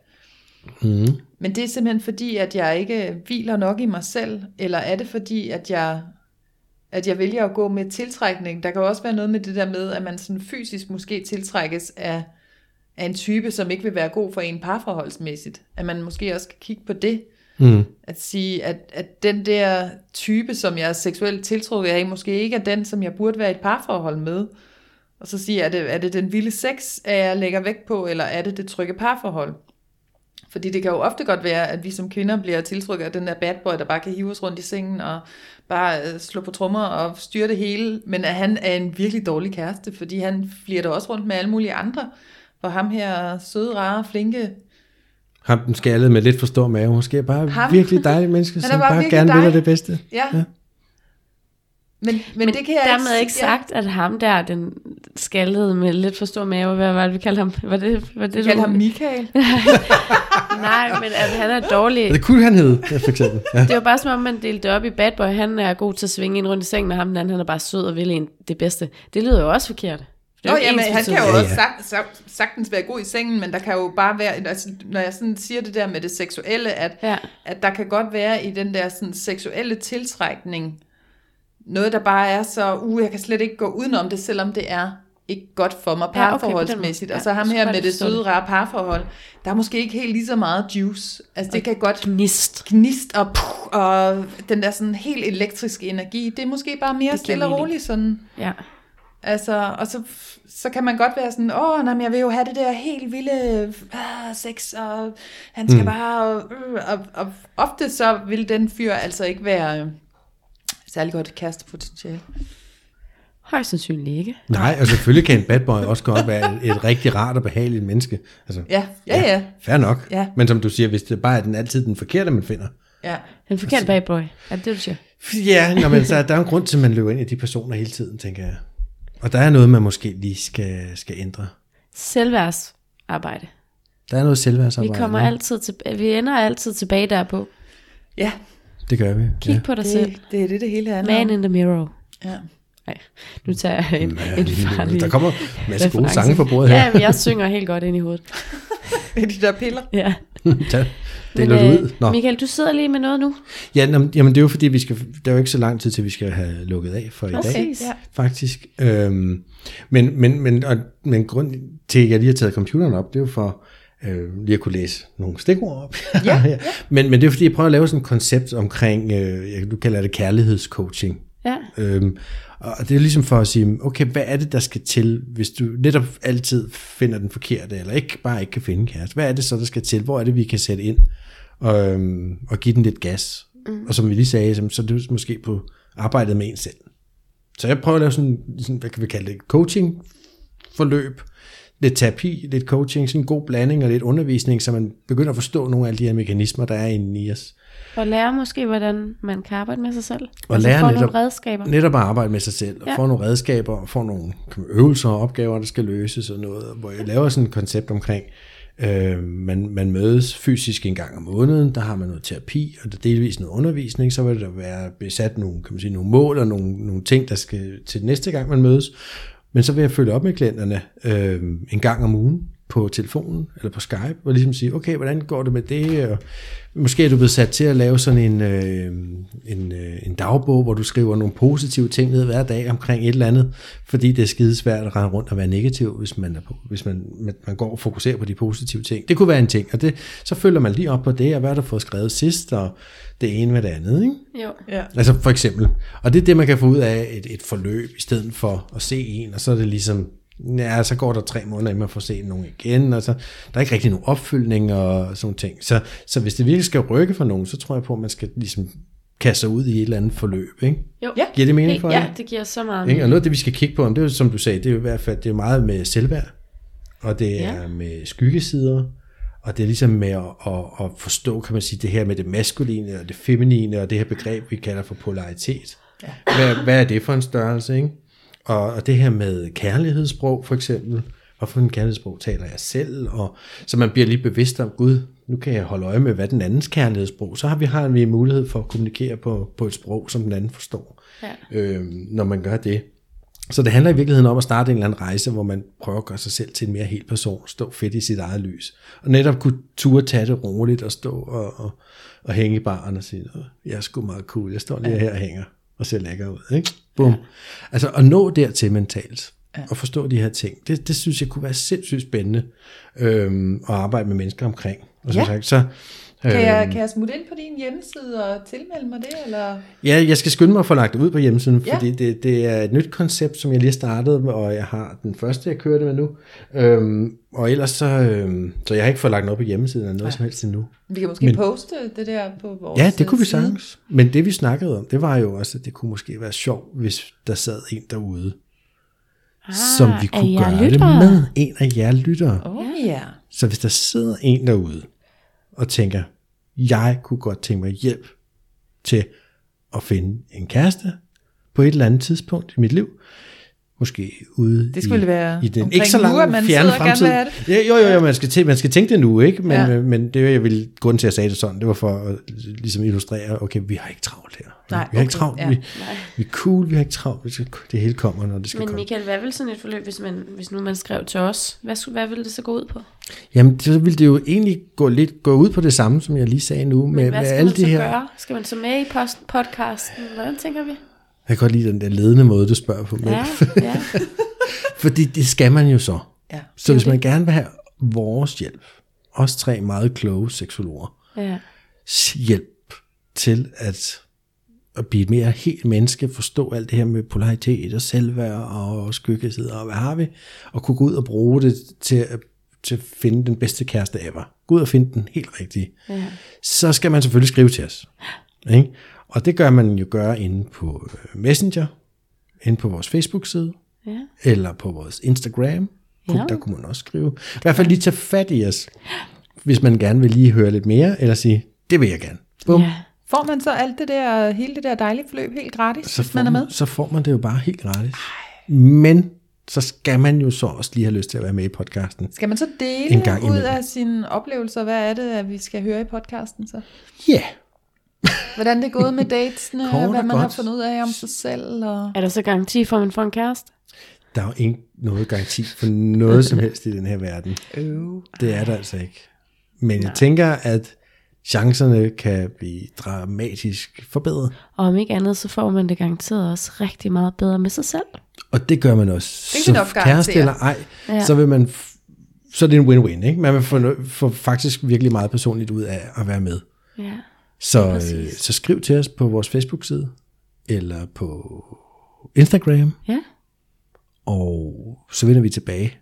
Mm. Men det er simpelthen fordi, at jeg ikke hviler nok i mig selv, eller er det fordi, at jeg, at jeg vælger at gå med tiltrækning? Der kan jo også være noget med det der med, at man sådan fysisk måske tiltrækkes af, af en type, som ikke vil være god for en parforholdsmæssigt. At man måske også kan kigge på det, Mm. at sige, at, at den der type, som jeg er seksuelt tiltrukket af, måske ikke er den, som jeg burde være i et parforhold med. Og så sige, er det, er det den vilde sex, jeg lægger vægt på, eller er det det trygge parforhold? Fordi det kan jo ofte godt være, at vi som kvinder bliver tiltrukket af den der bad boy, der bare kan hive os rundt i sengen og bare øh, slå på trommer og styre det hele. Men at han er en virkelig dårlig kæreste, fordi han flirter også rundt med alle mulige andre. Hvor ham her søde, rare, flinke Ham den skaldede med lidt for stor mave. Måske bare Ham. virkelig dejlig menneske, som bare bare, gerne vil dejlig. dig det bedste. Ja. Ja. Ja. Men, men, det kan jeg Dermed ikke ja. sagt, at ham der, den skaldede med lidt for stor mave, hvad var det, vi kaldte ham? Var det, var det, Vi du- kalder ham Michael. Nej, men at han er dårlig. Det kunne han hedde, ja, for eksempel. Ja. Det var bare som om, man delte det op i bad boy. Han er god til at svinge ind rundt i sengen, og ham den anden, han er bare sød og vil en det bedste. Det lyder jo også forkert. Er Nå, ikke jamen, han kan jo Ja, også ja. sag, sag, sagtens være god i sengen, men der kan jo bare være, altså, når jeg sådan siger det der med det seksuelle, at, Ja. at der kan godt være i den der sådan, seksuelle tiltrækning, noget der bare er så, uh, jeg kan slet ikke gå udenom det, selvom det er ikke godt for mig Ja, okay, parforholdsmæssigt. og så ham her med det det. søde, rare parforhold, der er måske ikke helt lige så meget juice. Altså det kan godt Gnist. gnist og, puh, og den der sådan helt elektriske energi, det er måske bare mere giver stille og roligt sådan. Ja. Altså, og så, så kan man godt være sådan, åh, nej, men jeg vil jo have det der helt vilde ah, sex, og han skal mm. bare, og, øh, og, og ofte så vil den fyr altså ikke være øh, særlig godt kærestepotentiale. Højst sandsynligt ikke. Nej, og selvfølgelig kan en bad boy også godt være et, et rigtig rart og behageligt menneske. Altså, Ja, ja, ja, Fair nok. Ja. Men som du siger, hvis det bare er den altid den forkerte, man finder. ja. Den forkerte bad boy. Er det det, du siger? Ja, nå, men så er der er en grund til, at man løber ind i de personer hele tiden, tænker jeg. Og der er noget, man måske lige skal, skal ændre. Selvværdsarbejde. Der er noget Vi selvværdsarbejde. kommer ikke? altid til, vi ender altid tilbage derpå. Ja, Det gør vi. Kig på dig selv. det, det er det, det hele handler Man om. in the mirror. Ja. Nej, nu tager jeg en, Ja, en farlig der kommer en masse gode sange på bordet her. Ja, men jeg synger helt godt ind i hovedet. Det er de der piller. Ja. Tag, Men, deler du øh, ud? Nå. Michael, du sidder lige med noget nu. Ja, nå, jamen det er jo fordi, vi skal, der er jo ikke så lang tid til, vi skal have lukket af for i dag, Præcis. Ja. faktisk. Øhm, men, men, men, og, men grund til, at jeg lige har taget computeren op, det er jo for øh, lige at kunne læse nogle stikord op. Ja, ja. men, men det er fordi, jeg prøver at lave sådan et koncept omkring, øh, du kalder det kærlighedscoaching. Ja. Øhm, og det er ligesom for at sige, okay, hvad er det, der skal til, hvis du netop altid finder den forkerte, eller ikke bare ikke kan finde kæreste. Hvad er det så, der skal til? Hvor er det, vi kan sætte ind og, øhm, og give den lidt gas? Mm. Og som vi lige sagde, så er det måske på arbejdet med en selv. Så jeg prøver at lave sådan, sådan hvad kan vi kalde det, et coaching forløb, lidt terapi, lidt coaching, sådan en god blanding og lidt undervisning, så man begynder at forstå nogle af de her mekanismer, der er inde i os. Og lære måske, hvordan man kan arbejde med sig selv. Og altså lære få netop- nogle redskaber. Netop at arbejde med sig selv, og ja. Få nogle redskaber, og få nogle øvelser og opgaver, der skal løses og noget, hvor jeg laver sådan et koncept omkring, øh, man, man mødes fysisk en gang om måneden, der har man noget terapi, og der er delvis noget undervisning, så vil der være besat nogle, kan man sige, nogle mål og nogle, nogle ting, der skal til næste gang, man mødes. Men så vil jeg følge op med klienterne øh, en gang om ugen på telefonen eller på Skype, og ligesom sige, okay, hvordan går det med det? Og måske er du blevet sat til at lave sådan en, øh, en, øh, en dagbog, hvor du skriver nogle positive ting ned hver dag omkring et eller andet, fordi det er skidesvært at rende rundt og være negativ, hvis man, er på, hvis man, man- går og fokuserer på de positive ting. Det kunne være en ting, og det, så følger man lige op på det, og hvad har du fået skrevet sidst, og det ene med det andet, ikke? Jo. Ja. Altså for eksempel. Og det er det, man kan få ud af et, et forløb, i stedet for at se en, og så er det ligesom, ja, så går der tre måneder, inden man får set nogen igen, og så der er ikke rigtig nogen opfyldning og sådan ting. Så, så hvis det virkelig skal rykke for nogen, så tror jeg på, at man skal ligesom kaste sig ud i et eller andet forløb, ikke? Jo. Ja. Giver det mening for ja, jer? det giver så meget. Ikke? Og noget af det, vi skal kigge på, om det er som du sagde, det er jo i hvert fald det er meget med selvværd, og det er Ja. med skyggesider, og det er ligesom med at, at, at forstå, kan man sige, det her med det maskuline og det feminine, og det her begreb, vi kalder for polaritet. Ja. Hvad, hvad er det for en størrelse, ikke? Og, og det her med kærlighedssprog, for eksempel. Hvorfor en kærlighedssprog taler jeg selv? Og, så man bliver lige bevidst om, gud, nu kan jeg holde øje med, hvad den andens kærlighedssprog. Så har vi, har vi mulighed for at kommunikere på, på et sprog, som den anden forstår, Ja. øh, når man gør det. Så det handler i virkeligheden om at starte en eller anden rejse, hvor man prøver at gøre sig selv til en mere hel person, stå fedt i sit eget lys, og netop kunne turde tage det roligt og stå og, og, og hænge i baren og sige, "Åh, jeg er sgu meget cool, jeg står lige her og hænger og ser lækker ud. Ikke? Bum. Ja. Altså at nå dertil mentalt, ja. og forstå de her ting, det, det synes jeg kunne være sindssygt spændende øhm, at arbejde med mennesker omkring. Og som Ja. sagt, så, Kan jeg, øhm, kan jeg smutte ind på din hjemmeside og tilmelde mig det? Eller? Ja, jeg skal skynde mig at få lagt det ud på hjemmesiden, Ja. fordi det, det er et nyt koncept, som jeg lige har startet med, og jeg har den første, jeg kørte med nu. Øhm, og ellers så, øhm, så jeg har ikke fået lagt noget på hjemmesiden eller noget ja. som helst endnu. Vi kan måske Men- poste det der på vores Ja, det kunne vi sagtens. Men det vi snakkede om, det var jo også, at det kunne måske være sjovt, hvis der sad en derude, Ah, som vi kunne gøre det lyttere? med. En af jer lyttere. Åh oh, ja. Så hvis der sidder en derude og tænker, jeg kunne godt tænke mig hjælp til at finde en kæreste på et eller andet tidspunkt i mit liv, måske ude Det skulle i, være i den ikke så lange man fjerne gerne fremtid. vil have Ja, jo, jo, jo, man skal, til, man skal tænke det nu, ikke? Men, Ja. ja. men det er jeg vil grunden til, at jeg sagde det sådan, det var for at ligesom illustrere, okay, vi har ikke travlt her. Nej, vi har ikke okay, travlt, ja. vi, vi er cool, vi har ikke travlt, det, skal, det hele kommer, når det skal Men komme. Michael, hvad vil sådan et forløb, hvis, man, hvis nu man skrev til os? Hvad, skulle- hvad ville det så gå ud på? Jamen, så ville det jo egentlig gå lidt gå ud på det samme, som jeg lige sagde nu, Men med, hvad med skal alle man de så her... gøre? Skal man så med i post, podcasten? Hvordan tænker vi? Jeg kan godt lide den der ledende måde, du spørger på. Ja, ja. Fordi det skal man jo så. Ja. Så hvis man gerne vil have vores hjælp, os tre meget kloge seksologer, ja. hjælp til at, at blive et mere helt menneske, forstå alt det her med polaritet og selvværd og skyggesider og hvad har vi, og kunne gå ud og bruge det til at, til at finde den bedste kæreste ever. Gå ud og finde den helt rigtige. ja. Så skal man selvfølgelig skrive til os. Ikke? Og det gør man jo gøre inde på øh, Messenger, inde på vores Facebook-side, ja. eller på vores Instagram. Ja. Der kunne man også skrive. I hvert fald lige tage fat i os, hvis man gerne vil lige høre lidt mere, eller sige, det vil jeg gerne. Bum. ja. Får man så alt det der, hele det der dejlige forløb helt gratis, Så, hvis får man er med? så får man det jo bare helt gratis. Men så skal man jo så også lige have lyst til at være med i podcasten. Skal man så dele En gang ud imellem. af sine oplevelser? Hvad er det, at vi skal høre i podcasten så? Ja, yeah. Hvordan det er gået med datesene, og hvad man har godt. fundet ud af om sig selv. Og... Er der så garanti for, at man får en kæreste? der er jo ikke noget garanti for noget som helst i den her verden. Øh. Det er der altså ikke. Men jeg tænker, at chancerne kan blive dramatisk forbedret. Og om ikke andet, så får man det garanteret også rigtig meget bedre med sig selv. Og det gør man også. Det kan så kæreste eller ej, ja. Så vil man f- så er det en win-win, ikke? Man vil få, no- få faktisk virkelig meget personligt ud af at være med. Ja. Så, øh, så skriv til os på vores Facebook-side, eller på Instagram, Ja. og så vender vi tilbage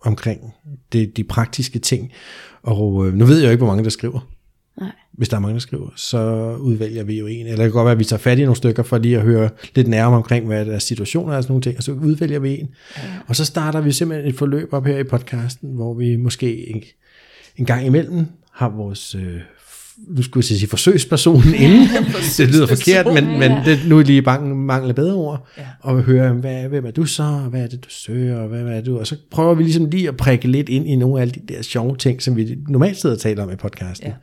omkring det, de praktiske ting. Og øh, nu ved jeg jo ikke, hvor mange der skriver. Nej. Hvis der er mange, der skriver, så udvælger vi jo en. Eller det kan godt være, at vi tager fat i nogle stykker for lige at høre lidt nærmere omkring, hvad der er situationer og sådan nogle ting, og så udvælger vi en. Ja. Og så starter vi simpelthen et forløb op her i podcasten, hvor vi måske en, en gang imellem har vores, øh, nu skulle jeg sige forsøgspersonen inde. det lyder forkert, men, men det, nu er lige bange, mangler bedre ord. Ja. Og høre, hvad, hvem er du så, hvad er det, du søger, og hvad, hvad er du? Og så prøver vi ligesom lige at prikke lidt ind i nogle af de der sjove ting, som vi normalt sidder og taler om i podcasten. Ja.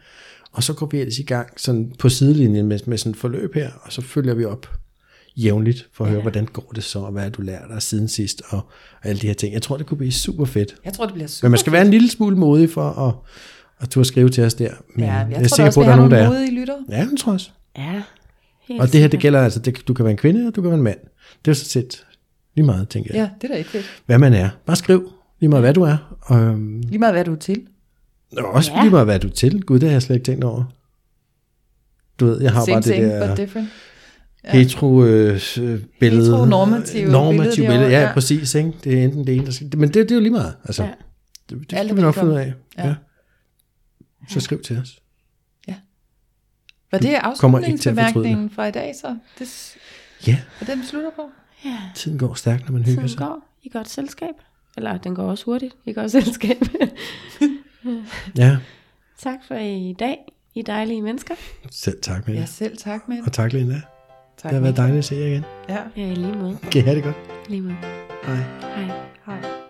Og så går vi ellers i gang sådan på sidelinjen med, med sådan et forløb her, og så følger vi op jævnligt for at høre, hvordan går det så, og hvad har du lært dig siden sidst, og, og alle de her ting. Jeg tror, det kunne blive super fedt. Jeg tror, det bliver super Men man skal være en lille smule modig for at, at turde skrive til os der. Men Ja, jeg, jeg tror er sikker også, på, at der er har nogen, der er. modige lytter. Ja, det tror jeg også. Ja. Helt Og det her, det gælder altså, det, du kan være en kvinde, og du kan være en mand. Det er så set lige meget, tænker jeg. Ja, det er da ikke fedt. Hvad man er. Bare skriv lige meget, hvad du er. Og, øhm, Lige meget, hvad du er til. og også Ja. lige meget, hvad du er til. Gud, det har jeg slet ikke tænkt over. Du ved, jeg har Same bare det thing, der... but different. Ja. hetero øh, billede. Heteronormative normative billede billede. Ja, ja. præcis. Ikke? Det er enten det ene, der skal... Men det, det er jo lige meget. Altså, Ja. Det, det Alt kan vi nok finde ud af. Ja. Ja. Så skriv til os. Var det kommer ikke til at fortryde afslutningsbemærkningen fra i dag, så? Det Ja, er den, slutter på? Ja. tiden går stærkt, når man hygger Tiden sig. går i godt selskab. Eller den går også hurtigt i godt selskab. Ja, tak for i dag, I dejlige mennesker. selv tak med Ja, det. selv tak med Og tak, Linda. Tak Det har været dejligt at se jer igen. Ja. Ja, i lige måde. Kan I have det godt? Lige måde. Hej. Hej. Hej.